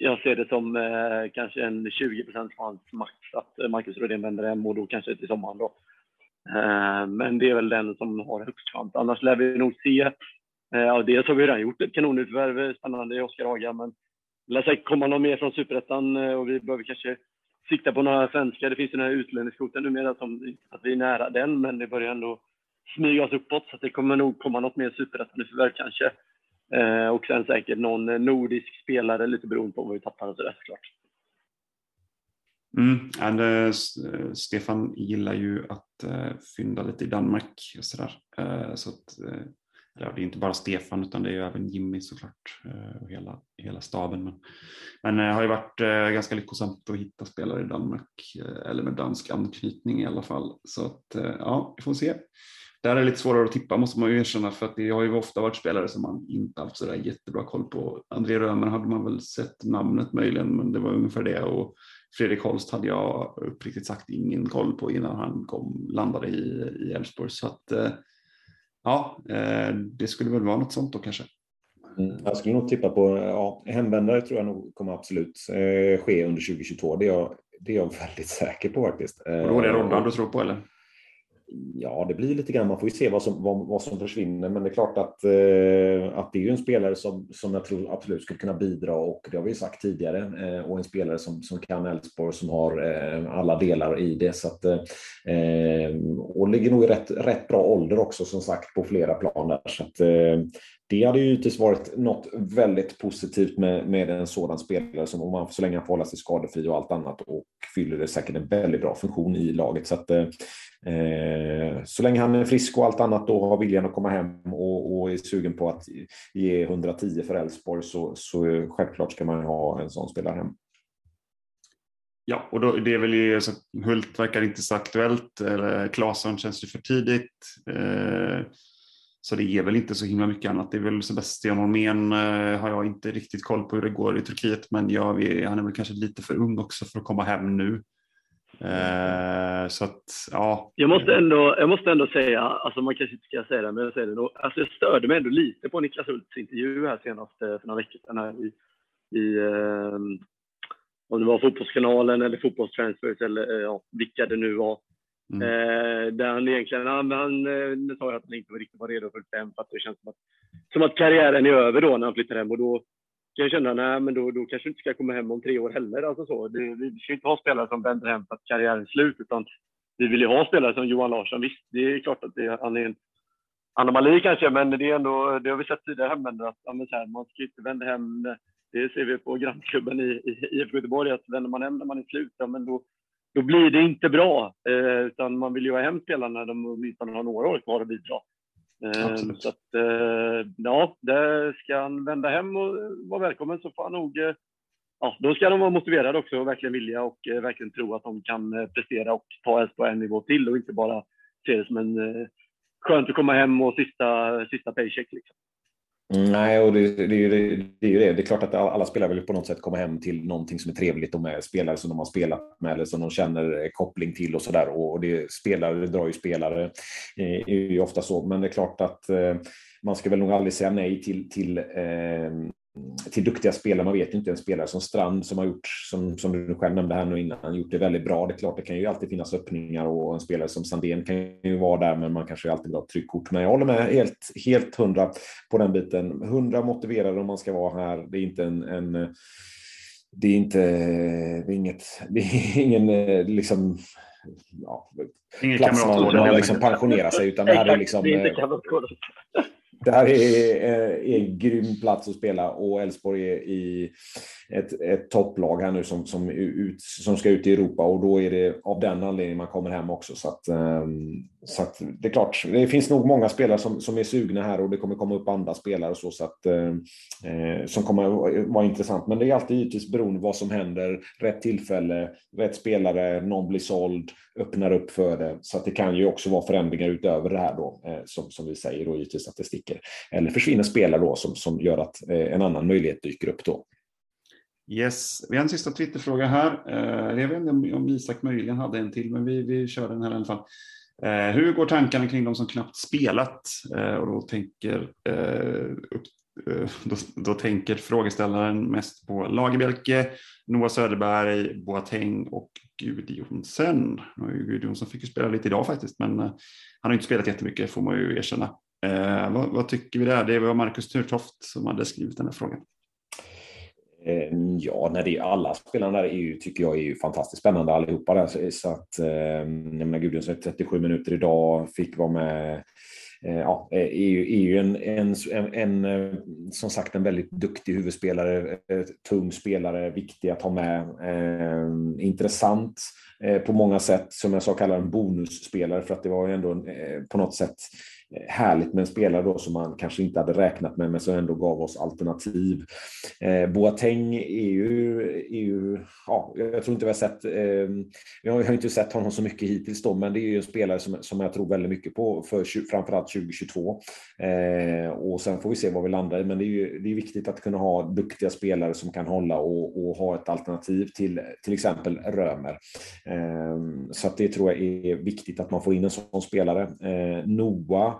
jag ser det som eh, kanske en 20 chans max att eh, Marcus Rodén vänder hem och då kanske till sommaren då. Eh, men det är väl den som har högst chans. Annars lär vi nog se Eh, ja, dels har vi redan gjort ett kanonutvärv, eh, spännande i Oskar Haga, men det lär säkert komma någon mer från Superettan eh, och vi behöver kanske sikta på några svenskar. Det finns ju den här utlänningskvoten numera, som, att vi är nära den, men det börjar ändå smyga oss uppåt, så det kommer nog komma något mer Superettan-förvärv kanske. Eh, och sen säkert någon nordisk spelare, lite beroende på vad vi tappar och sådär såklart. Mm, and, Stefan gillar ju att uh, fynda lite i Danmark och sådär. Uh, så att, ja, det är inte bara Stefan utan det är även Jimmy såklart eh, och hela, hela staben. Men, men det har ju varit eh, ganska lyckosamt att hitta spelare i Danmark eller med dansk anknytning i alla fall. Så att ja, vi får se. Där är det lite svårare att tippa måste man ju erkänna för att det har ju ofta varit spelare som man inte haft sådär jättebra koll på. André Römer hade man väl sett namnet möjligen men det var ungefär det och Fredrik Holst hade jag uppriktigt sagt ingen koll på innan han kom, landade i Elfsborg. Så att ja, eh, det skulle väl vara något sånt då kanske. Mm, jag skulle nog tippa på ja, hemvändare tror jag nog kommer absolut eh, ske under 2022. Det är, jag, det är jag väldigt säker på faktiskt. Och då är det Roddan du tror på eller? Ja, det blir lite grann. Man får ju se vad som, vad, vad som försvinner, men det är klart att, eh, att det är ju en spelare som, som jag tror absolut skulle kunna bidra och det har vi sagt tidigare eh, och en spelare som, som kan Elfsborg som har eh, alla delar i det. Så att, eh, och ligger nog i rätt, rätt bra ålder också som sagt på flera plan där. Så att, eh, det hade ju givetvis varit något väldigt positivt med, med en sådan spelare som om man så länge han får hålla sig skadefri och allt annat och fyller det säkert en väldigt bra funktion i laget. Så att, Eh, eh så länge han är frisk och allt annat och har viljan att komma hem och, och är sugen på att ge 110 för Elfsborg så, så självklart ska man ha en sån spelare hem. Ja, och då, det är väl ju, så Hult verkar inte så aktuellt, eller Claesson känns ju för tidigt. Eh, så det ger väl inte så himla mycket annat. Det är väl Sebastian Holmén eh, har jag inte riktigt koll på hur det går i Turkiet, men jag, han är väl kanske lite för ung också för att komma hem nu. Eh, så att, ja. Jag måste ändå, jag måste ändå säga, alltså man kanske inte ska säga det, men jag säger det nog. Alltså jag störde mig ändå lite på Niklas Hults intervju här senast för några veckor sedan här i, i eh, om det var Fotbollskanalen eller Fotbollstransfers eller eh, ja, vilka det nu var. Mm. Eh, där han egentligen, han, han eh, sa att han inte var riktigt var redo för fem för att det känns som att, som att karriären är över då när han flyttar hem och då kan jag känna, nej men då, då kanske du inte ska komma hem om tre år heller. Alltså så. Det, vi ska inte ha spelare som vänder hem för att karriären är slut, utan vi vill ju ha spelare som Johan Larsson. Visst, det är klart att det, han är en anomali kanske, men det är ändå, det har vi sett tidigare hemvändare, att ja, så här, man ska inte vända hem. Det ser vi på grannklubben i, i IFK Göteborg, att vänder man hem när man är slut, ja, men då, då blir det inte bra. Eh, utan man vill ju ha hem spelarna när de åtminstone har några år kvar att bidra. Absolut. Så att, eh, ja, där ska han vända hem och vara välkommen så får han nog eh, Ja, då ska de vara motiverade också och verkligen vilja och eh, verkligen tro att de kan prestera och ta Elfsborg en nivå till och inte bara se det som en skönt att komma hem och sista, sista paycheck. Liksom. Mm, nej, och det, det, är ju, det, det, är ju det. Det är klart att alla spelare vill på något sätt komma hem till någonting som är trevligt och med spelare som de har spelat med eller som de känner koppling till och så där. Och det, spelare det drar ju spelare, det är ju ofta så. Men det är klart att eh, man ska väl nog aldrig säga nej till, till eh, till duktiga spelare. Man vet ju inte en spelare som Strand som har gjort, som, som du själv nämnde här nu innan, gjort det väldigt bra. Det är klart, det kan ju alltid finnas öppningar och en spelare som Sandén kan ju vara där, men man kanske alltid vill ha ett tryckkort. Men jag håller med helt, helt hundra på den biten. Hundra motiverade om man ska vara här. Det är inte en, en det är inte, det är inget, det är ingen liksom ja, Ingen plats man, liksom pensionerar sig, utan det här är liksom... Det är inte det här är, eh, är en grym plats att spela och Elfsborg är i ett, ett topplag här nu som, som, ut, som ska ut i Europa och då är det av den anledningen man kommer hem också. Så, att, ehm, så att det är klart, det finns nog många spelare som, som är sugna här och det kommer komma upp andra spelare och så, så att, ehm, eh, som kommer vara intressant. Men det är alltid givetvis beroende på vad som händer, rätt tillfälle, rätt spelare, någon blir såld, öppnar upp för det. Så att det kan ju också vara förändringar utöver det här då, eh, som, som vi säger, då givetvis att det sticker. Eller försvinner spelare då som, som gör att eh, en annan möjlighet dyker upp då. Yes, vi har en sista Twitterfråga här. Eh, jag vet inte om Isak möjligen hade en till, men vi, vi kör den här i alla fall. Eh, hur går tankarna kring de som knappt spelat? Och då tänker, då, då, tänker frågeställaren mest på Lagerbjälke, Noah Söderberg, Boateng och Gud Jonsen. Gud fick ju spela lite idag faktiskt, men han har inte spelat jättemycket får man ju erkänna. Eh, vad, vad tycker vi där? Det var Marcus Turtoft som hade skrivit den här frågan. Ehm, ja, när det är alla spelarna där är ju, tycker jag är ju fantastiskt spännande allihopa. Där. Så att, ehm, jag menar, Gudjonsson 37 minuter idag, fick vara med eh, ja, eh, är ju, är ju en, en, en, en, som sagt en väldigt duktig huvudspelare, tung spelare, viktig att ha med, ehm, eh, intressant på många sätt, som jag sa kallar en bonusspelare för att det var ju ändå på något sätt Eh, härligt med en spelare då som man kanske inte hade räknat med, men som ändå gav oss alternativ. Eh, Boateng är ju, är ju, ja, jag tror inte vi har sett, eh, vi har, inte sett honom så mycket hittills då, men det är ju en spelare som, som jag tror väldigt mycket på för framförallt 2022. Eh, och sen får vi se var vi landar i, men det är ju det är viktigt att kunna ha duktiga spelare som kan hålla och, och ha ett alternativ till till exempel Römer. Eh, så att det tror jag är viktigt att man får in en sån spelare. Eh, Noah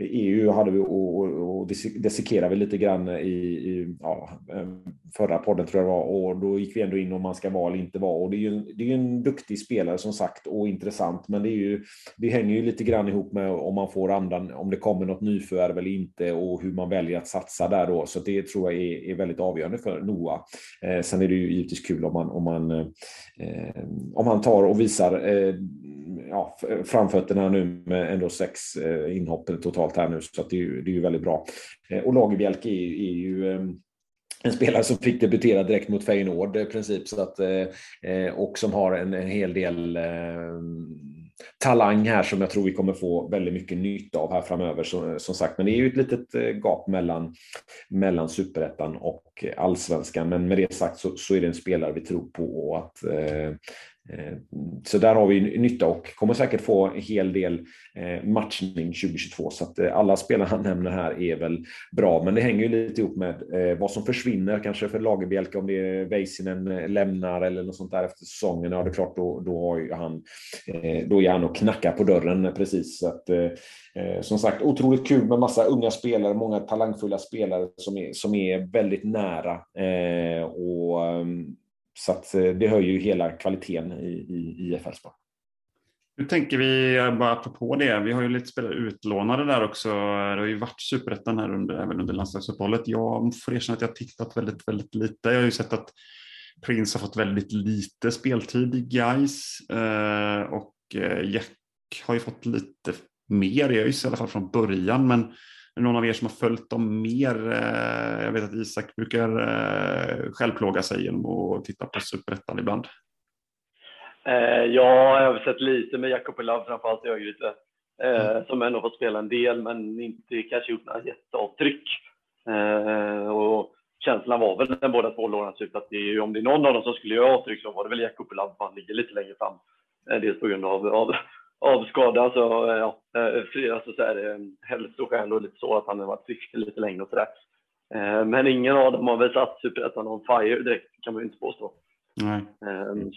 EU hade vi och, och, och dissekerade vi lite grann i, i ja, eh, förra podden tror jag det var. Och då gick vi ändå in om man ska vara eller inte vara. Och det är ju det är en duktig spelare som sagt och intressant. Men det är ju det hänger ju lite grann ihop med om man får andan om det kommer något nyförvärv eller inte och hur man väljer att satsa där då. Så det tror jag är, är väldigt avgörande för Noah. Eh, sen är det ju givetvis kul om man om man eh, om man tar och visar eh, ja, framfötterna nu med ändå sex eh, inhopp totalt här nu, så det, är ju, det är ju väldigt bra. Eh, och Lagerbielke är, är ju ehm, en spelare som fick debutera direkt mot Feyenoord i princip, så att, eh, eh, och som har en, en hel del ehm, talang här som jag tror vi kommer få väldigt mycket nytta av här framöver. som, som sagt, men det är ju ett litet gap mellan, mellan superettan och allsvenskan. Men med det sagt så, så är det en spelare vi tror på och att Eh, Eh, så där har vi nytta och kommer säkert få en hel del eh, matchning 2022. Så att eh, alla spelare han nämner här är väl bra. Men det hänger ju lite ihop med vad som försvinner kanske för Lagerbielke om det är Väisänen lämnar eller något sånt där efter säsongen. Ja, det är klart då, då har han, då är han och knackar på dörren precis. Så att, som sagt, otroligt kul med massa unga spelare, många talangfulla spelare som är, som är väldigt nära. och ehm, så att eh, det höjer ju hela kvaliteten i, i IF Elfsborg. Hur tänker vi, eh, bara apropå det, vi har ju lite spelare utlånade där också. Det har ju varit superettan här under, även under landslagsuppehållet. Jag får erkänna att jag har tittat väldigt, väldigt lite. Jag har ju sett att Prince har fått väldigt lite speltid i Gais eh, och Jack har ju fått lite mer, jag i alla fall från början, men någon av er som har följt dem mer? Eh, jag vet att Isak brukar eh, självplåga sig genom att titta på Superettan ibland. Eh, ja, jag har sett lite med Jakob Lav framförallt i Örgryte. Mm. Som ändå fått spela en del, men inte kanske gjort några jätteavtryck. Och känslan var väl när båda två lånades ut att det, om det är någon av dem som skulle göra avtryck så var det väl Jakob Lav, han ligger lite längre fram. Dels på grund av, av av skada, alltså, ja, eh, alltså så här, eh, hälsoskäl och lite så, att han har varit frisk lite längre och sådär. Eh, men ingen av dem har väl satt Superettan on fire direkt, kan man ju inte påstå. Nej.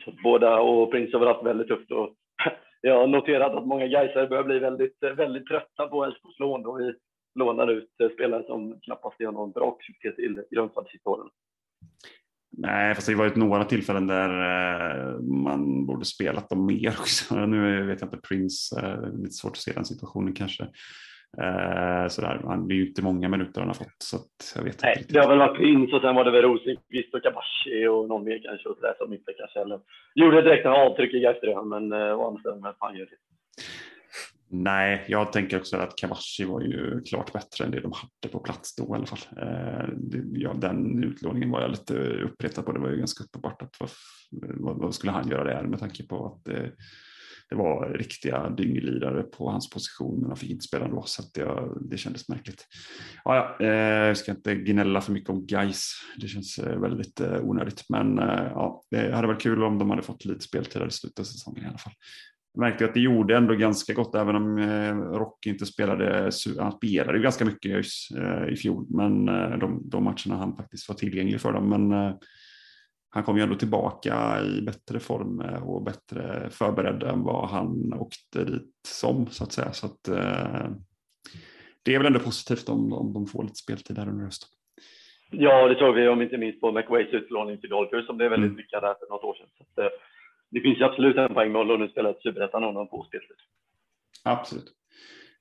Så båda och Prince har väl haft väldigt tufft och jag har noterat att många Gaisare börjar bli väldigt, väldigt trötta på Elfsborgs lån och vi lånar ut spelare som knappast gör någon bra aktivitet till Grönvall sista åren. Nej, fast det har varit några tillfällen där eh, man borde spelat dem mer också. Nu vet jag inte, Prince, eh, lite svårt att se den situationen kanske. Eh, sådär. Han, det är ju inte många minuter han har fått. Så jag vet Nej, inte det har väl varit Prince och sen var det väl Rosenqvist och Kabashi och någon mer kanske och sådär som inte kanske heller gjorde direkt avtryck i Gais men å andra sidan, fan gör det? Nej, jag tänker också att Kavashi var ju klart bättre än det de hade på plats då i alla fall. Eh, ja, den utlåningen var jag lite uppretad på. Det var ju ganska uppenbart att vad, vad skulle han göra där med tanke på att det, det var riktiga dynglidare på hans position men han fick inte spela då så att det, det kändes märkligt. Ja, ja, eh, jag ska inte gnälla för mycket om guys. Det känns eh, väldigt onödigt men ja, det hade varit kul om de hade fått lite speltid i slutet av säsongen i alla fall. Jag märkte att det gjorde ändå ganska gott, även om eh, Rocky inte spelade. Han spelade ju ganska mycket eh, i fjol, men eh, de, de matcherna han faktiskt var tillgänglig för dem. Men han kom ju ändå tillbaka i bättre form och bättre förberedd än vad han åkte dit som, så att säga. Så att, det är väl ändå positivt om, om de får lite speltid här under hösten. Ja, det såg vi om inte minst på McWays utlåning till Dolphins som blev väldigt mm. lyckad där för något år sedan. Så att, det finns ju absolut en poäng med att Lund spelar ett superettan om de får speltid. Absolut.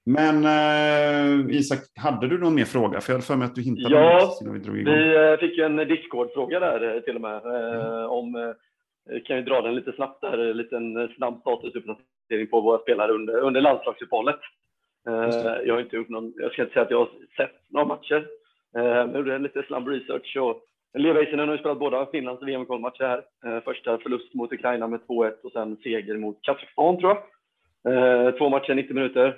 Men eh, Isak, hade du någon mer fråga? För jag hade för mig att du hintade ja, vi vi eh, fick en Discord-fråga där eh, till och med. Mm. om, kan vi dra den lite snabbt där, en liten snabb statusuppdatering på våra spelare under, under landslagsuppehållet. Jag har inte gjort någon, jag ska inte säga att jag har sett några matcher. Jag gjorde lite snabb research och Leveisen har ju spelat båda Finlands VM-kvalmatcher här. Första förlust mot Ukraina med 2-1 och sen seger mot Kazakstan tror jag. Två matcher, 90 minuter.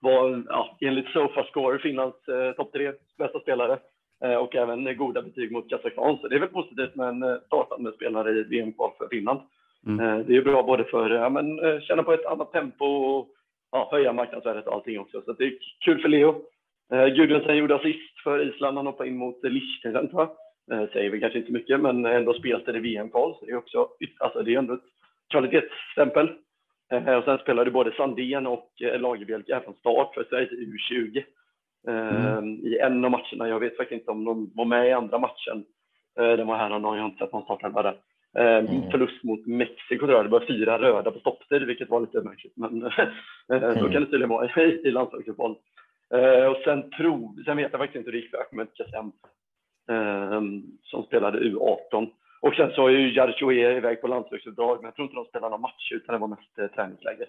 Var ja, enligt Sofascore Finlands topp tre bästa spelare. Eh, och även goda betyg mot Kazakstan. Så det är väl positivt med en eh, startande spelare i VM-kval för Finland. Mm. Eh, det är bra både för att ja, känna på ett annat tempo och ja, höja marknadsvärdet och allting också. Så det är kul för Leo. Gudrunsen gjorde assist för Island. Han hoppade in mot Liechtenstein, tror jag. Säger väl kanske inte mycket, men ändå spelade VM-kval. Det är också alltså det är ändå ett kvalitetsstämpel. Och sen spelade både Sandén och Lagerbielke även start för Sveriges U20. Mm. I en av matcherna. Jag vet faktiskt inte om de var med i andra matchen. Eh, den var här någon dag, jag har inte sett någon startelva där. Mm. Förlust mot Mexiko tror jag. Det var fyra röda på stopptid, vilket var lite märkligt. Men eh, mm. så kan det tydligen vara i landslagsfotboll. Eh, och sen, tro, sen vet jag faktiskt inte hur det gick för Ahmed Kassem ehm, som spelade U18. Och sen så är ju Jarchoe iväg på landslagsuppdrag, men jag tror inte de spelar någon match, utan det var mest eh, träningsläger.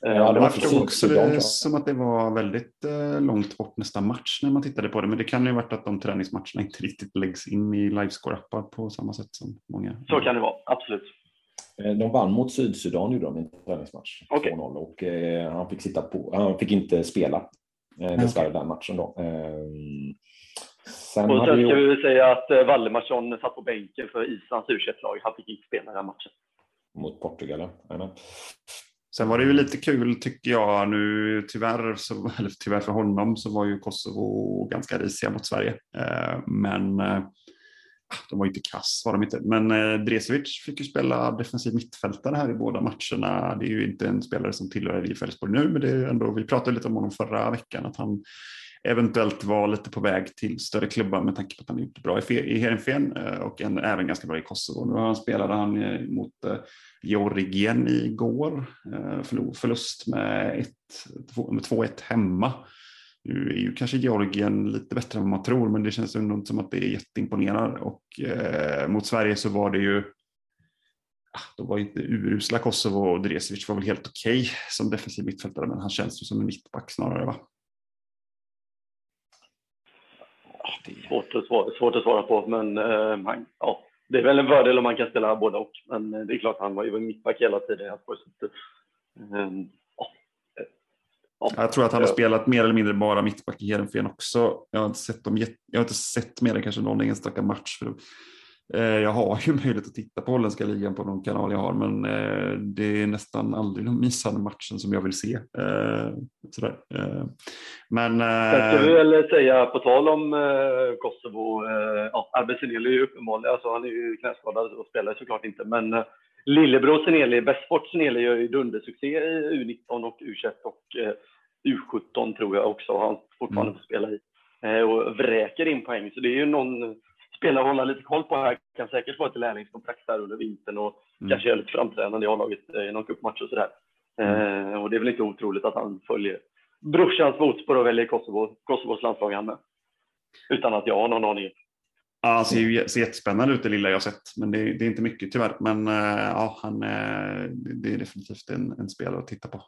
Ja, det var också det som att det var väldigt eh, långt bort nästa match när man tittade på det, men det kan ju ha varit att de träningsmatcherna inte riktigt läggs in i livescore-appar på samma sätt som många. Så kan det vara, absolut. Eh, de vann mot Sydsudan gjorde de en träningsmatch, okay. 2-0, och eh, han fick sitta på, han fick inte spela eh, dessvärre den matchen då. Eh, Sen och sen ska vi väl säga att eh, Valdemarsson satt på bänken för Islands u lag Han fick inte spela den matchen. Mot Portugal, ja. Sen var det ju lite kul tycker jag nu, tyvärr, så, eller tyvärr för honom, så var ju Kosovo ganska risiga mot Sverige. Eh, men eh, de var inte kass var de inte. Men eh, Dresevic fick ju spela defensiv mittfältare här i båda matcherna. Det är ju inte en spelare som tillhör IF Elfsborg nu, men det är ändå, vi pratade lite om honom förra veckan, att han eventuellt var lite på väg till större klubbar med tanke på att han gjort bra i Heerenveen eh, och en, även ganska bra i Kosovo. Nu han spelade han eh, mot eh, Georgien igår, förlust med, med 2-1 hemma. Nu är ju kanske Georgien lite bättre än vad man tror, men det känns ändå inte som att det är jätteimponerande. Och eh, mot Sverige så var det ju ah, då var inte urusla Kosovo och Dresevic var väl helt okej okay som defensiv mittfältare, men han känns ju som en mittback snarare. Va? det... svårt, att svara, svårt att svara på, men man, ja, det är väl en fördel om man kan spela både och. Men eh, det är klart, han var ju mittback hela tiden. Jag, ja. Ja. jag tror att han har spelat mer eller mindre bara mittback i Heerenveen också. Jag har inte sett, dem, jag har inte sett mer än kanske någon enstaka match. För Eh, jag har ju möjlighet att titta på holländska ligan på någon kanal jag har, men eh, det är nästan aldrig de missade matchen som jag vill se. Eh, sådär. Men... Sen ska vi väl säga, på tal om Kosovo, ja, Arbe Seneli är ju uppenbarligen, alltså han är ju knäskadad och spelar såklart inte, men lillebror Seneli, Bästsport Seneli gör ju dundersuccé i U19 och U21 och U17 tror jag också han fortfarande mm. får spela i. Och vräker in poäng, så det är ju någon spelare att hålla lite koll på här. Kan säkert få ett lärlingskontrakt där under vintern och mm. kanske göra lite framträdande i A-laget i någon cupmatch och sådär. Mm. Eh, och det är väl inte otroligt att han följer brorsans fotspår och väljer Kosovo, Kosovos landslag han med. Utan att jag har någon aning. Ja, alltså, han ser ju ser jättespännande ut det lilla jag sett, men det, det är inte mycket tyvärr. Men eh, ja, han, eh, det är definitivt en, en, spelare att titta på.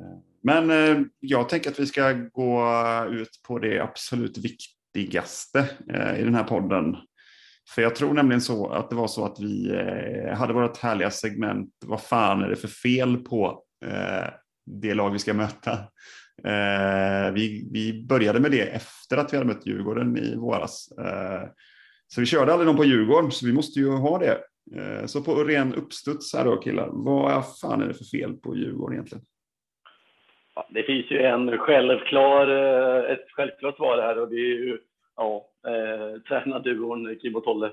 Eh, men jag tänker att vi ska gå ut på det absolut viktigaste i den här podden. För jag tror nämligen så att det var så att vi hade vårt härliga segment Vad fan är det för fel på det lag vi ska möta? Eh, vi, vi började med det efter att vi hade mött Djurgården i våras. Eh, så vi körde aldrig någon på Djurgården, så vi måste ju ha det. Eh, så på ren uppstuds här då killar, vad fan är det för fel på Djurgården egentligen? det finns ju en självklar, ett självklart svar här och det är ju ja, eh, tränarduon Kim och Tolle.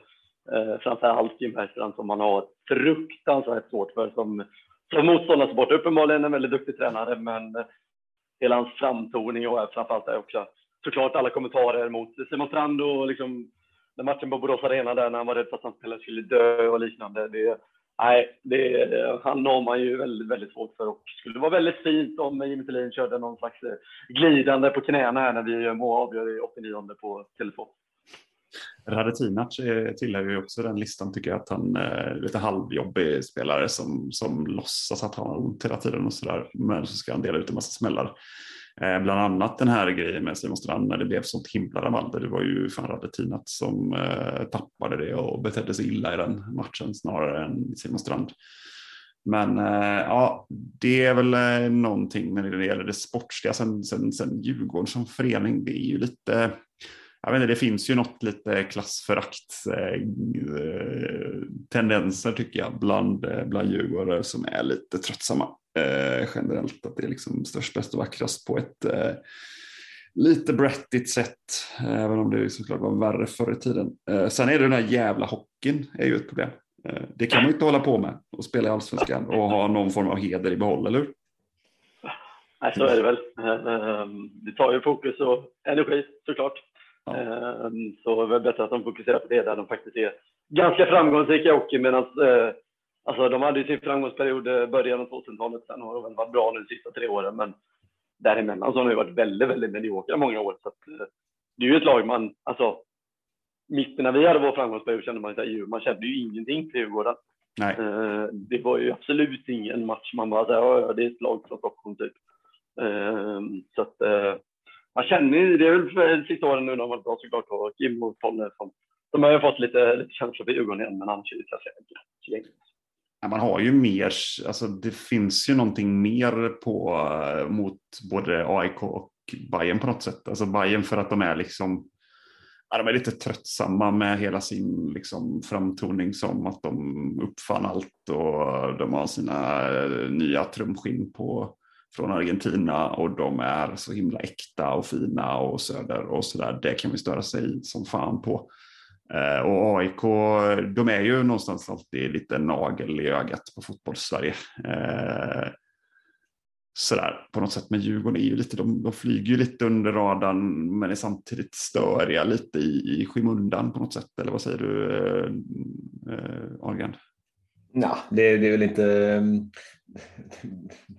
Eh, framförallt Kim Bergstrand som man har fruktansvärt svårt för som, som motståndarsport. Uppenbarligen en väldigt duktig tränare, men eh, hela hans framtoning och framförallt är också såklart alla kommentarer mot Simon Strand och liksom den matchen på Borås Arena där när han var rädd för att hans spelare skulle dö och liknande. Det, nej, det, han har man ju väldigt, väldigt svårt för och skulle vara väldigt fint om Jimmy Thelin körde någon slags glidande på knäna här när vi gör mål avgör i 89 på telefon. Radetinac eh, tillhör ju också den listan tycker jag att han är lite halvjobbig spelare som, som låtsas att han har ont hela tiden och sådär. Men så ska han dela ut en massa smällar. Eh, bland annat den här grejen med Simon Strand när det blev sånt himla rabalder. Det var ju fan Radetinac som eh, tappade det och betedde sig illa i den matchen snarare än Simon Strand. Men eh, ja, det är väl eh, någonting när det gäller det sportsliga. Sen, sen, sen Djurgården som förening, det är ju lite jag vet inte, det finns ju något lite klassförakt eh, tendenser tycker jag bland, eh, bland djurgårdare som är lite tröttsamma eh, generellt. Att det är liksom störst, bäst och vackrast på ett eh, lite brattigt sätt, även om det såklart var värre förr i tiden. Eh, sen är det den här jävla hockeyn är ju ett problem. Eh, det kan man inte hålla på med och spela i allsvenskan och ha någon form av heder i behåll, eller hur? Nej, så är det väl. Eh, det tar ju fokus och energi såklart. Ja. Ehm, så det är bättre att de fokuserar på det där de faktiskt är ganska framgångsrika i hockey medan eh, alltså de hade ju sin framgångsperiod i början av 2000-talet. Sen har de väl varit bra nu de sista tre åren, men däremellan så har de ju varit väldigt, väldigt mediokra många år. Så att, eh, det är ju ett lag man, alltså mitt när vi hade vår framgångsperiod kände man att man kände ju ingenting för Djurgården. Nej. Eh, det var ju absolut ingen match man bara ja, det är ett lag från Stockholm typ. Så att man känner ju, det är väl för sista åren nu när man varit bra såklart och Kim och Tolle som, de har ju fått lite, lite känslor för Djurgården igen, men annars är det ganska ja, Man har ju mer, alltså det finns ju någonting mer på eh, mot både AIK och Bayern på något sätt. Alltså Bayern för att de är liksom Ja, de är lite tröttsamma med hela sin liksom, framtoning som att de uppfann allt och de har sina eh, nya trumskinn på från Argentina och de är så himla äkta och fina och söder och sådär. Det kan vi störa sig som fan på. Eh, och AIK, de är ju någonstans alltid lite nagel i ögat på fotbollssverige. Eh, sådär på något sätt. Men Djurgården är ju lite, de, de flyger ju lite under radarn men är samtidigt störiga lite i, i skymundan på något sätt. Eller vad säger du, eh, eh Argan? Ja, det, det är väl inte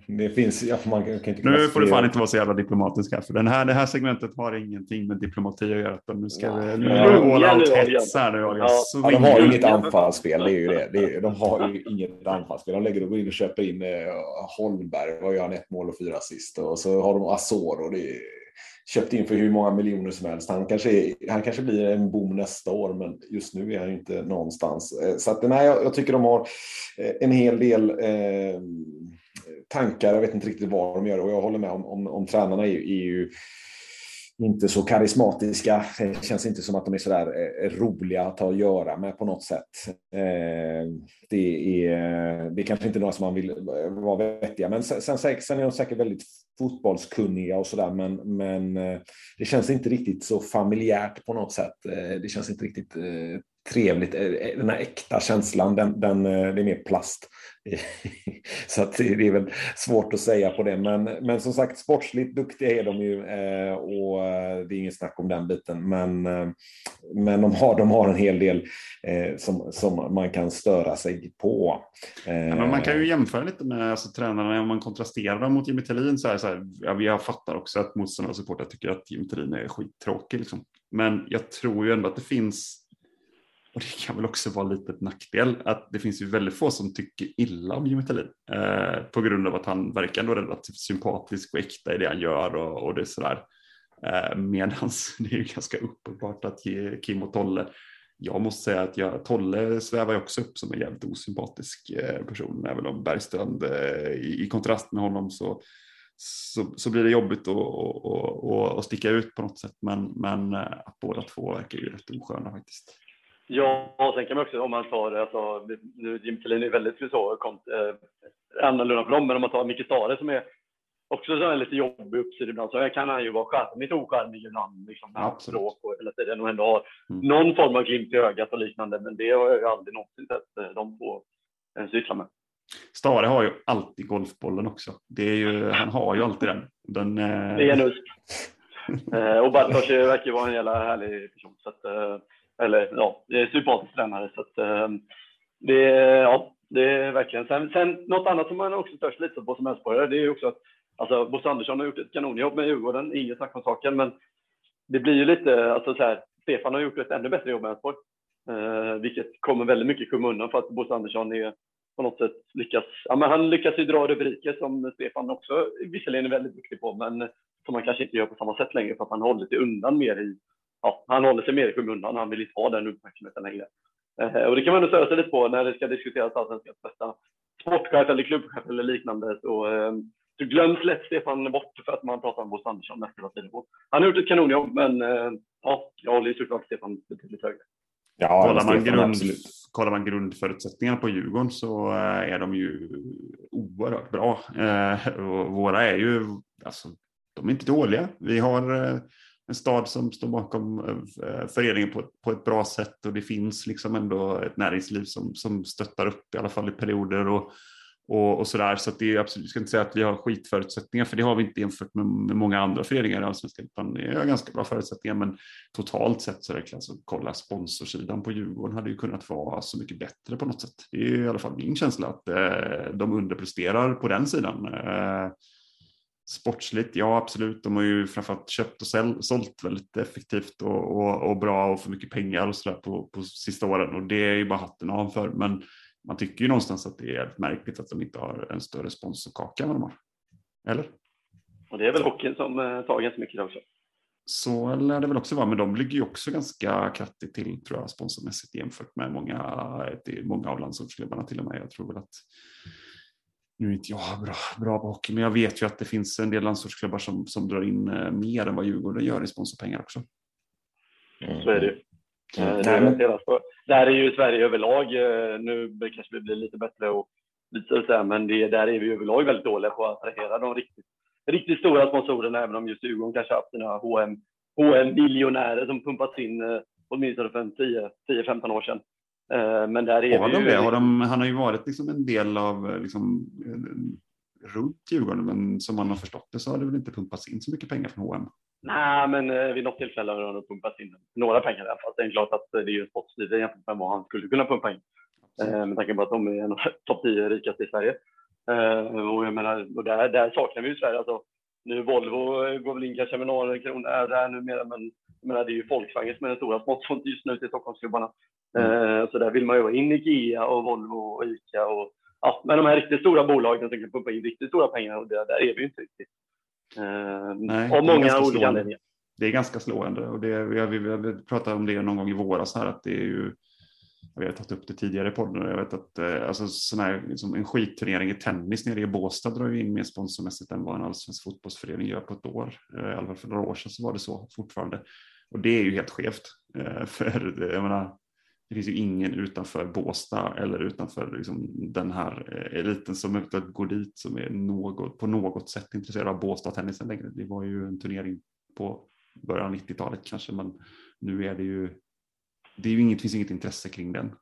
det finns, ja, man kan inte nu får du fan inte vara så jävla diplomatisk här, för den här, det här segmentet har ingenting med diplomati att göra. Nu ska ja. vi, nu är det all out hets här nu. Ja. ja, de har ju inget anfallsspel, det är ju det. det är, de har ju inget anfallsspel. De lägger och går in och köper in eh, Holmberg, vad gör han, ett mål och fyra assist. Och så har de Asoro, det är köpt in för hur många miljoner som helst. Han kanske, är, han kanske blir en boom nästa år, men just nu är han inte någonstans. Eh, så att, nej, jag, jag tycker de har eh, en hel del eh, tankar. Jag vet inte riktigt vad de gör och jag håller med om, om, om tränarna är, är ju inte så karismatiska. Det känns inte som att de är så där eh, roliga att ha att göra med på något sätt. Eh, det är, det är kanske inte några som man vill eh, vara vettiga, men sen, sen, sen är de säkert väldigt fotbollskunniga och sådär, men, men det känns inte riktigt så familjärt på något sätt. Det känns inte riktigt trevligt. Den här äkta känslan, den, den, det är mer plast. Så att det är väl svårt att säga på det. Men, men som sagt, sportsligt duktiga är de ju och det är inget snack om den biten. Men, men de, har, de har en hel del som, som man kan störa sig på. Ja, man kan ju jämföra lite med alltså, tränarna om man kontrasterar dem mot Jimmy Thelin. Så här, så här, ja, jag fattar också att motståndare och supportrar tycker att Jimmy Thelin är skittråkig. Liksom. Men jag tror ju ändå att det finns och det kan väl också vara lite ett nackdel att det finns ju väldigt få som tycker illa om Jimmy Thelin eh, på grund av att han verkar ändå relativt sympatisk och äkta i det han gör och, och det är sådär. Eh, Medans det är ju ganska uppenbart att Kim och Tolle, jag måste säga att jag, Tolle svävar ju också upp som en jävligt osympatisk eh, person, även om Bergstrand eh, i, i, kontrast med honom så så, så blir det jobbigt att sticka ut på något sätt. Men, men att båda två verkar ju rätt osköna faktiskt. Ja, och sen kan man också om man tar, alltså, nu Jim Thelin är väldigt så, kom, eh, annorlunda för dem, men om man tar Micke Stare som är också så är lite jobbig uppsida ibland, så kan han ju vara charmigt ocharmig ibland, liksom, när han språk och hela tiden och ändå har mm. någon form av glimt i ögat och liknande, men det har jag ju aldrig någonsin sett eh, de två eh, syssla med. Stare har ju alltid golfbollen också. Det är ju, han har ju alltid den. den eh... Det är en USP. eh, och Bartosz verkar ju vara en jävla härlig person. Så att, eh, eller ja, det är sympatisk tränare. Så att, eh, det, ja, det är verkligen. Sen, sen något annat som man också törs lite på som Elfsborgare, det är ju också att alltså, Bosse Andersson har gjort ett kanonjobb med Djurgården, inget snack om saken, men det blir ju lite, alltså så här, Stefan har gjort ett ännu bättre jobb med Elfsborg. Eh, vilket kommer väldigt mycket i undan för att Bosse Andersson är på något sätt lyckas, ja men han lyckas ju dra rubriker som Stefan också visserligen är väldigt duktig på, men som man kanske inte gör på samma sätt längre för att han håller sig undan mer i, ja, han håller sig mer i skymundan, han vill inte ha den uppmärksamheten längre. Eh, och det kan man störa sig lite på när det ska diskuteras allsvenskans bästa sportchef eller klubbchef eller liknande. Så, eh, så glöms lätt Stefan bort för att man pratar om Bosse Andersson mest hela tiden. Han har gjort ett kanonjobb, men eh, ja, jag håller ju såklart Stefan betydligt högre. Ja, kollar, man grund, kollar man grundförutsättningarna på Djurgården så är de ju oerhört bra. Eh, och våra är ju, alltså, de är inte dåliga. Vi har eh, en stad som står bakom eh, föreningen på, på ett bra sätt och det finns liksom ändå ett näringsliv som, som stöttar upp i alla fall i perioder. Och, och, och sådär. Så att det är absolut, jag ska inte säga att vi har skitförutsättningar, för det har vi inte jämfört med, med många andra föreningar i Allsvenskan, utan vi har ganska bra förutsättningar. Men totalt sett så är det alltså, kolla sponsorsidan på Djurgården hade ju kunnat vara så mycket bättre på något sätt. Det är i alla fall min känsla att eh, de underpresterar på den sidan. Eh, sportsligt, ja absolut, de har ju framförallt köpt och säl, sålt väldigt effektivt och, och, och, bra och för mycket pengar och sådär på, på sista åren och det är ju bara hatten av för. Men man tycker ju någonstans att det är märkligt att de inte har en större sponsorkaka än vad de har. Eller? Och det är väl hockeyn som eh, tar ganska mycket också. Så lär det väl också vara, men de ligger ju också ganska kraftigt till tror jag sponsormässigt jämfört med många, många av landslagsklubbarna till och med. Jag tror väl att nu är inte jag bra, bra på hockey, men jag vet ju att det finns en del landslagsklubbar som, som drar in eh, mer än vad Djurgården gör i sponsorpengar också. Så är det ju. Mm. Det, det här är ju Sverige överlag. Eh, nu kanske vi blir lite bättre och lite så här, men det, där är vi överlag väldigt dåliga på att attrahera de riktigt, riktigt stora sponsorerna, även om just Djurgården kanske haft sina HM, HM-miljonärer som pumpats in eh, åtminstone för 10-15 år sedan. Eh, men där är har de ju... Det? Har de, han har ju varit liksom en del av liksom, runt Djurgården, men som man har förstått det så har det väl inte pumpats in så mycket pengar från HM. Nej, men eh, vid något tillfälle har han pumpat in några pengar alla fall. Det är klart att det är ju spottstyvt jämfört med vad han skulle kunna pumpa in. Eh, med tanke på att de är en av topp 10 rikaste i Sverige. Eh, och jag menar, och där, där saknar vi ju Sverige. Alltså, nu Volvo går väl in kanske med några kronor där numera, men menar, det är ju Volkswagen som är den stora sponsorn just nu till Stockholmsklubbarna. Mm. Så där vill man ju ha in Ikea och Volvo och Ica och ja, men de här riktigt stora bolagen som kan pumpa in riktigt stora pengar och det, där är vi ju inte riktigt. Eh, Nej, av många olika anledningar. Det är ganska slående och det, vi, vi, vi pratade om det någon gång i våras här att det är ju vi har tagit upp det tidigare i podden och jag vet att eh, alltså, sån här, liksom en skitturnering i tennis nere i Båstad drar ju in mer sponsormässigt än vad en allsvensk fotbollsförening gör på ett år. Eh, I alla fall för några år sedan så var det så fortfarande. Och det är ju helt skevt. Eh, för jag menar, det finns ju ingen utanför Båstad eller utanför liksom den här eh, eliten som eventuellt går dit som är något, på något sätt intresserad av Båstad-tennisen längre. Det var ju en turnering på början av 90-talet kanske, men nu är det ju, det är ju inget, finns inget intresse kring den.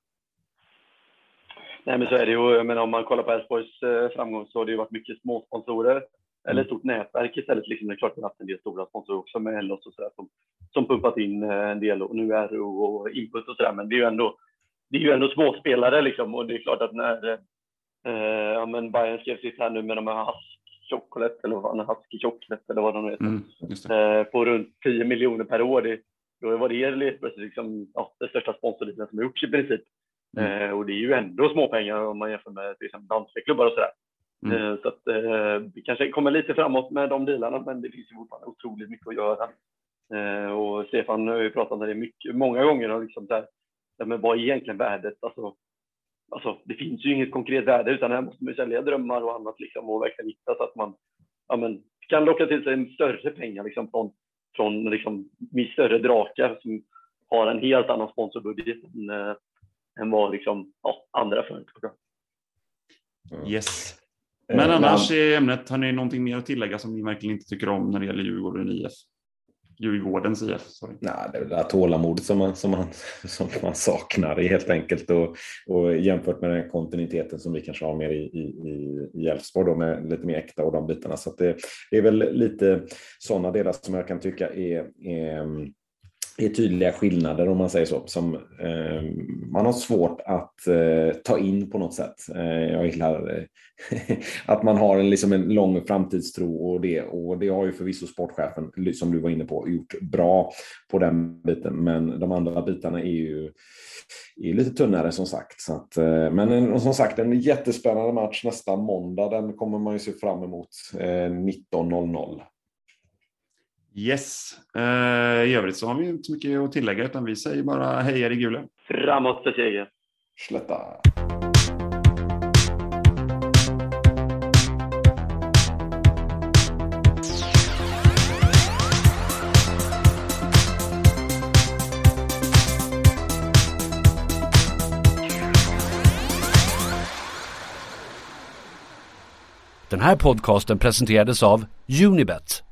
Nej, men så är det ju. Men om man kollar på Elfsborgs eh, framgång så har det ju varit mycket småsponsorer eller ett stort nätverk istället. Liksom, det är klart att vi har haft en del stora sponsorer också med Ellos och sådär som, som pumpat in eh, en del och nu är det och Input och sådär. Men det är ju ändå, det är ju ändå småspelare liksom och det är klart att när eh, ja, men Bayern skrev sitt här nu med de här Chocolate eller vad fan, Husky Chocolate eller vad de heter. Mm, eh, på runt 10 miljoner per år. Det, då var det plötsligt liksom, ja, det största sponsorligan som gjorts i princip. Mm. Eh, och det är ju ändå småpengar om man jämför med till exempel danska klubbar och sådär. Mm. Eh, så att eh, vi kanske kommer lite framåt med de delarna, men det finns ju fortfarande otroligt mycket att göra. Eh, och Stefan har ju pratat om det mycket, många gånger, och liksom där, men vad är egentligen värdet? Alltså, alltså, det finns ju inget konkret värde, utan här måste man ju sälja drömmar och annat liksom, och verkligen hitta så att man ja, men, kan locka till sig en större pengar liksom, från, från liksom, större drakar som har en helt annan sponsorbudget än, äh, än vad liksom, ja, andra företag har. Yes. Eh, men annars i ämnet, har ni någonting mer att tillägga som ni verkligen inte tycker om när det gäller Djurgården IF? Djurgårdens IF. Sorry. Nej, det är väl det där tålamodet som man, som man, som man saknar helt enkelt och, och jämfört med den kontinuiteten som vi kanske har mer i, i, i Elfsborg med lite mer äkta och de bitarna. Så det, det, är väl lite sådana delar som jag kan tycka är, är mm, är tydliga skillnader om man säger så. Som eh, man har svårt att eh, ta in på något sätt. Eh, jag gillar eh, att man har en, liksom en lång framtidstro och det. Och det har ju förvisso sportchefen, som du var inne på, gjort bra på den biten. Men de andra bitarna är ju är lite tunnare som sagt. Så att, eh, men eh, en, som sagt, en jättespännande match nästa måndag. Den kommer man ju se fram emot eh, 19.00. Yes. Eh, I övrigt så har vi inte så mycket att tillägga utan vi säger bara hejar i gula. Framåt för seger. Slätta. Den här podcasten presenterades av Unibet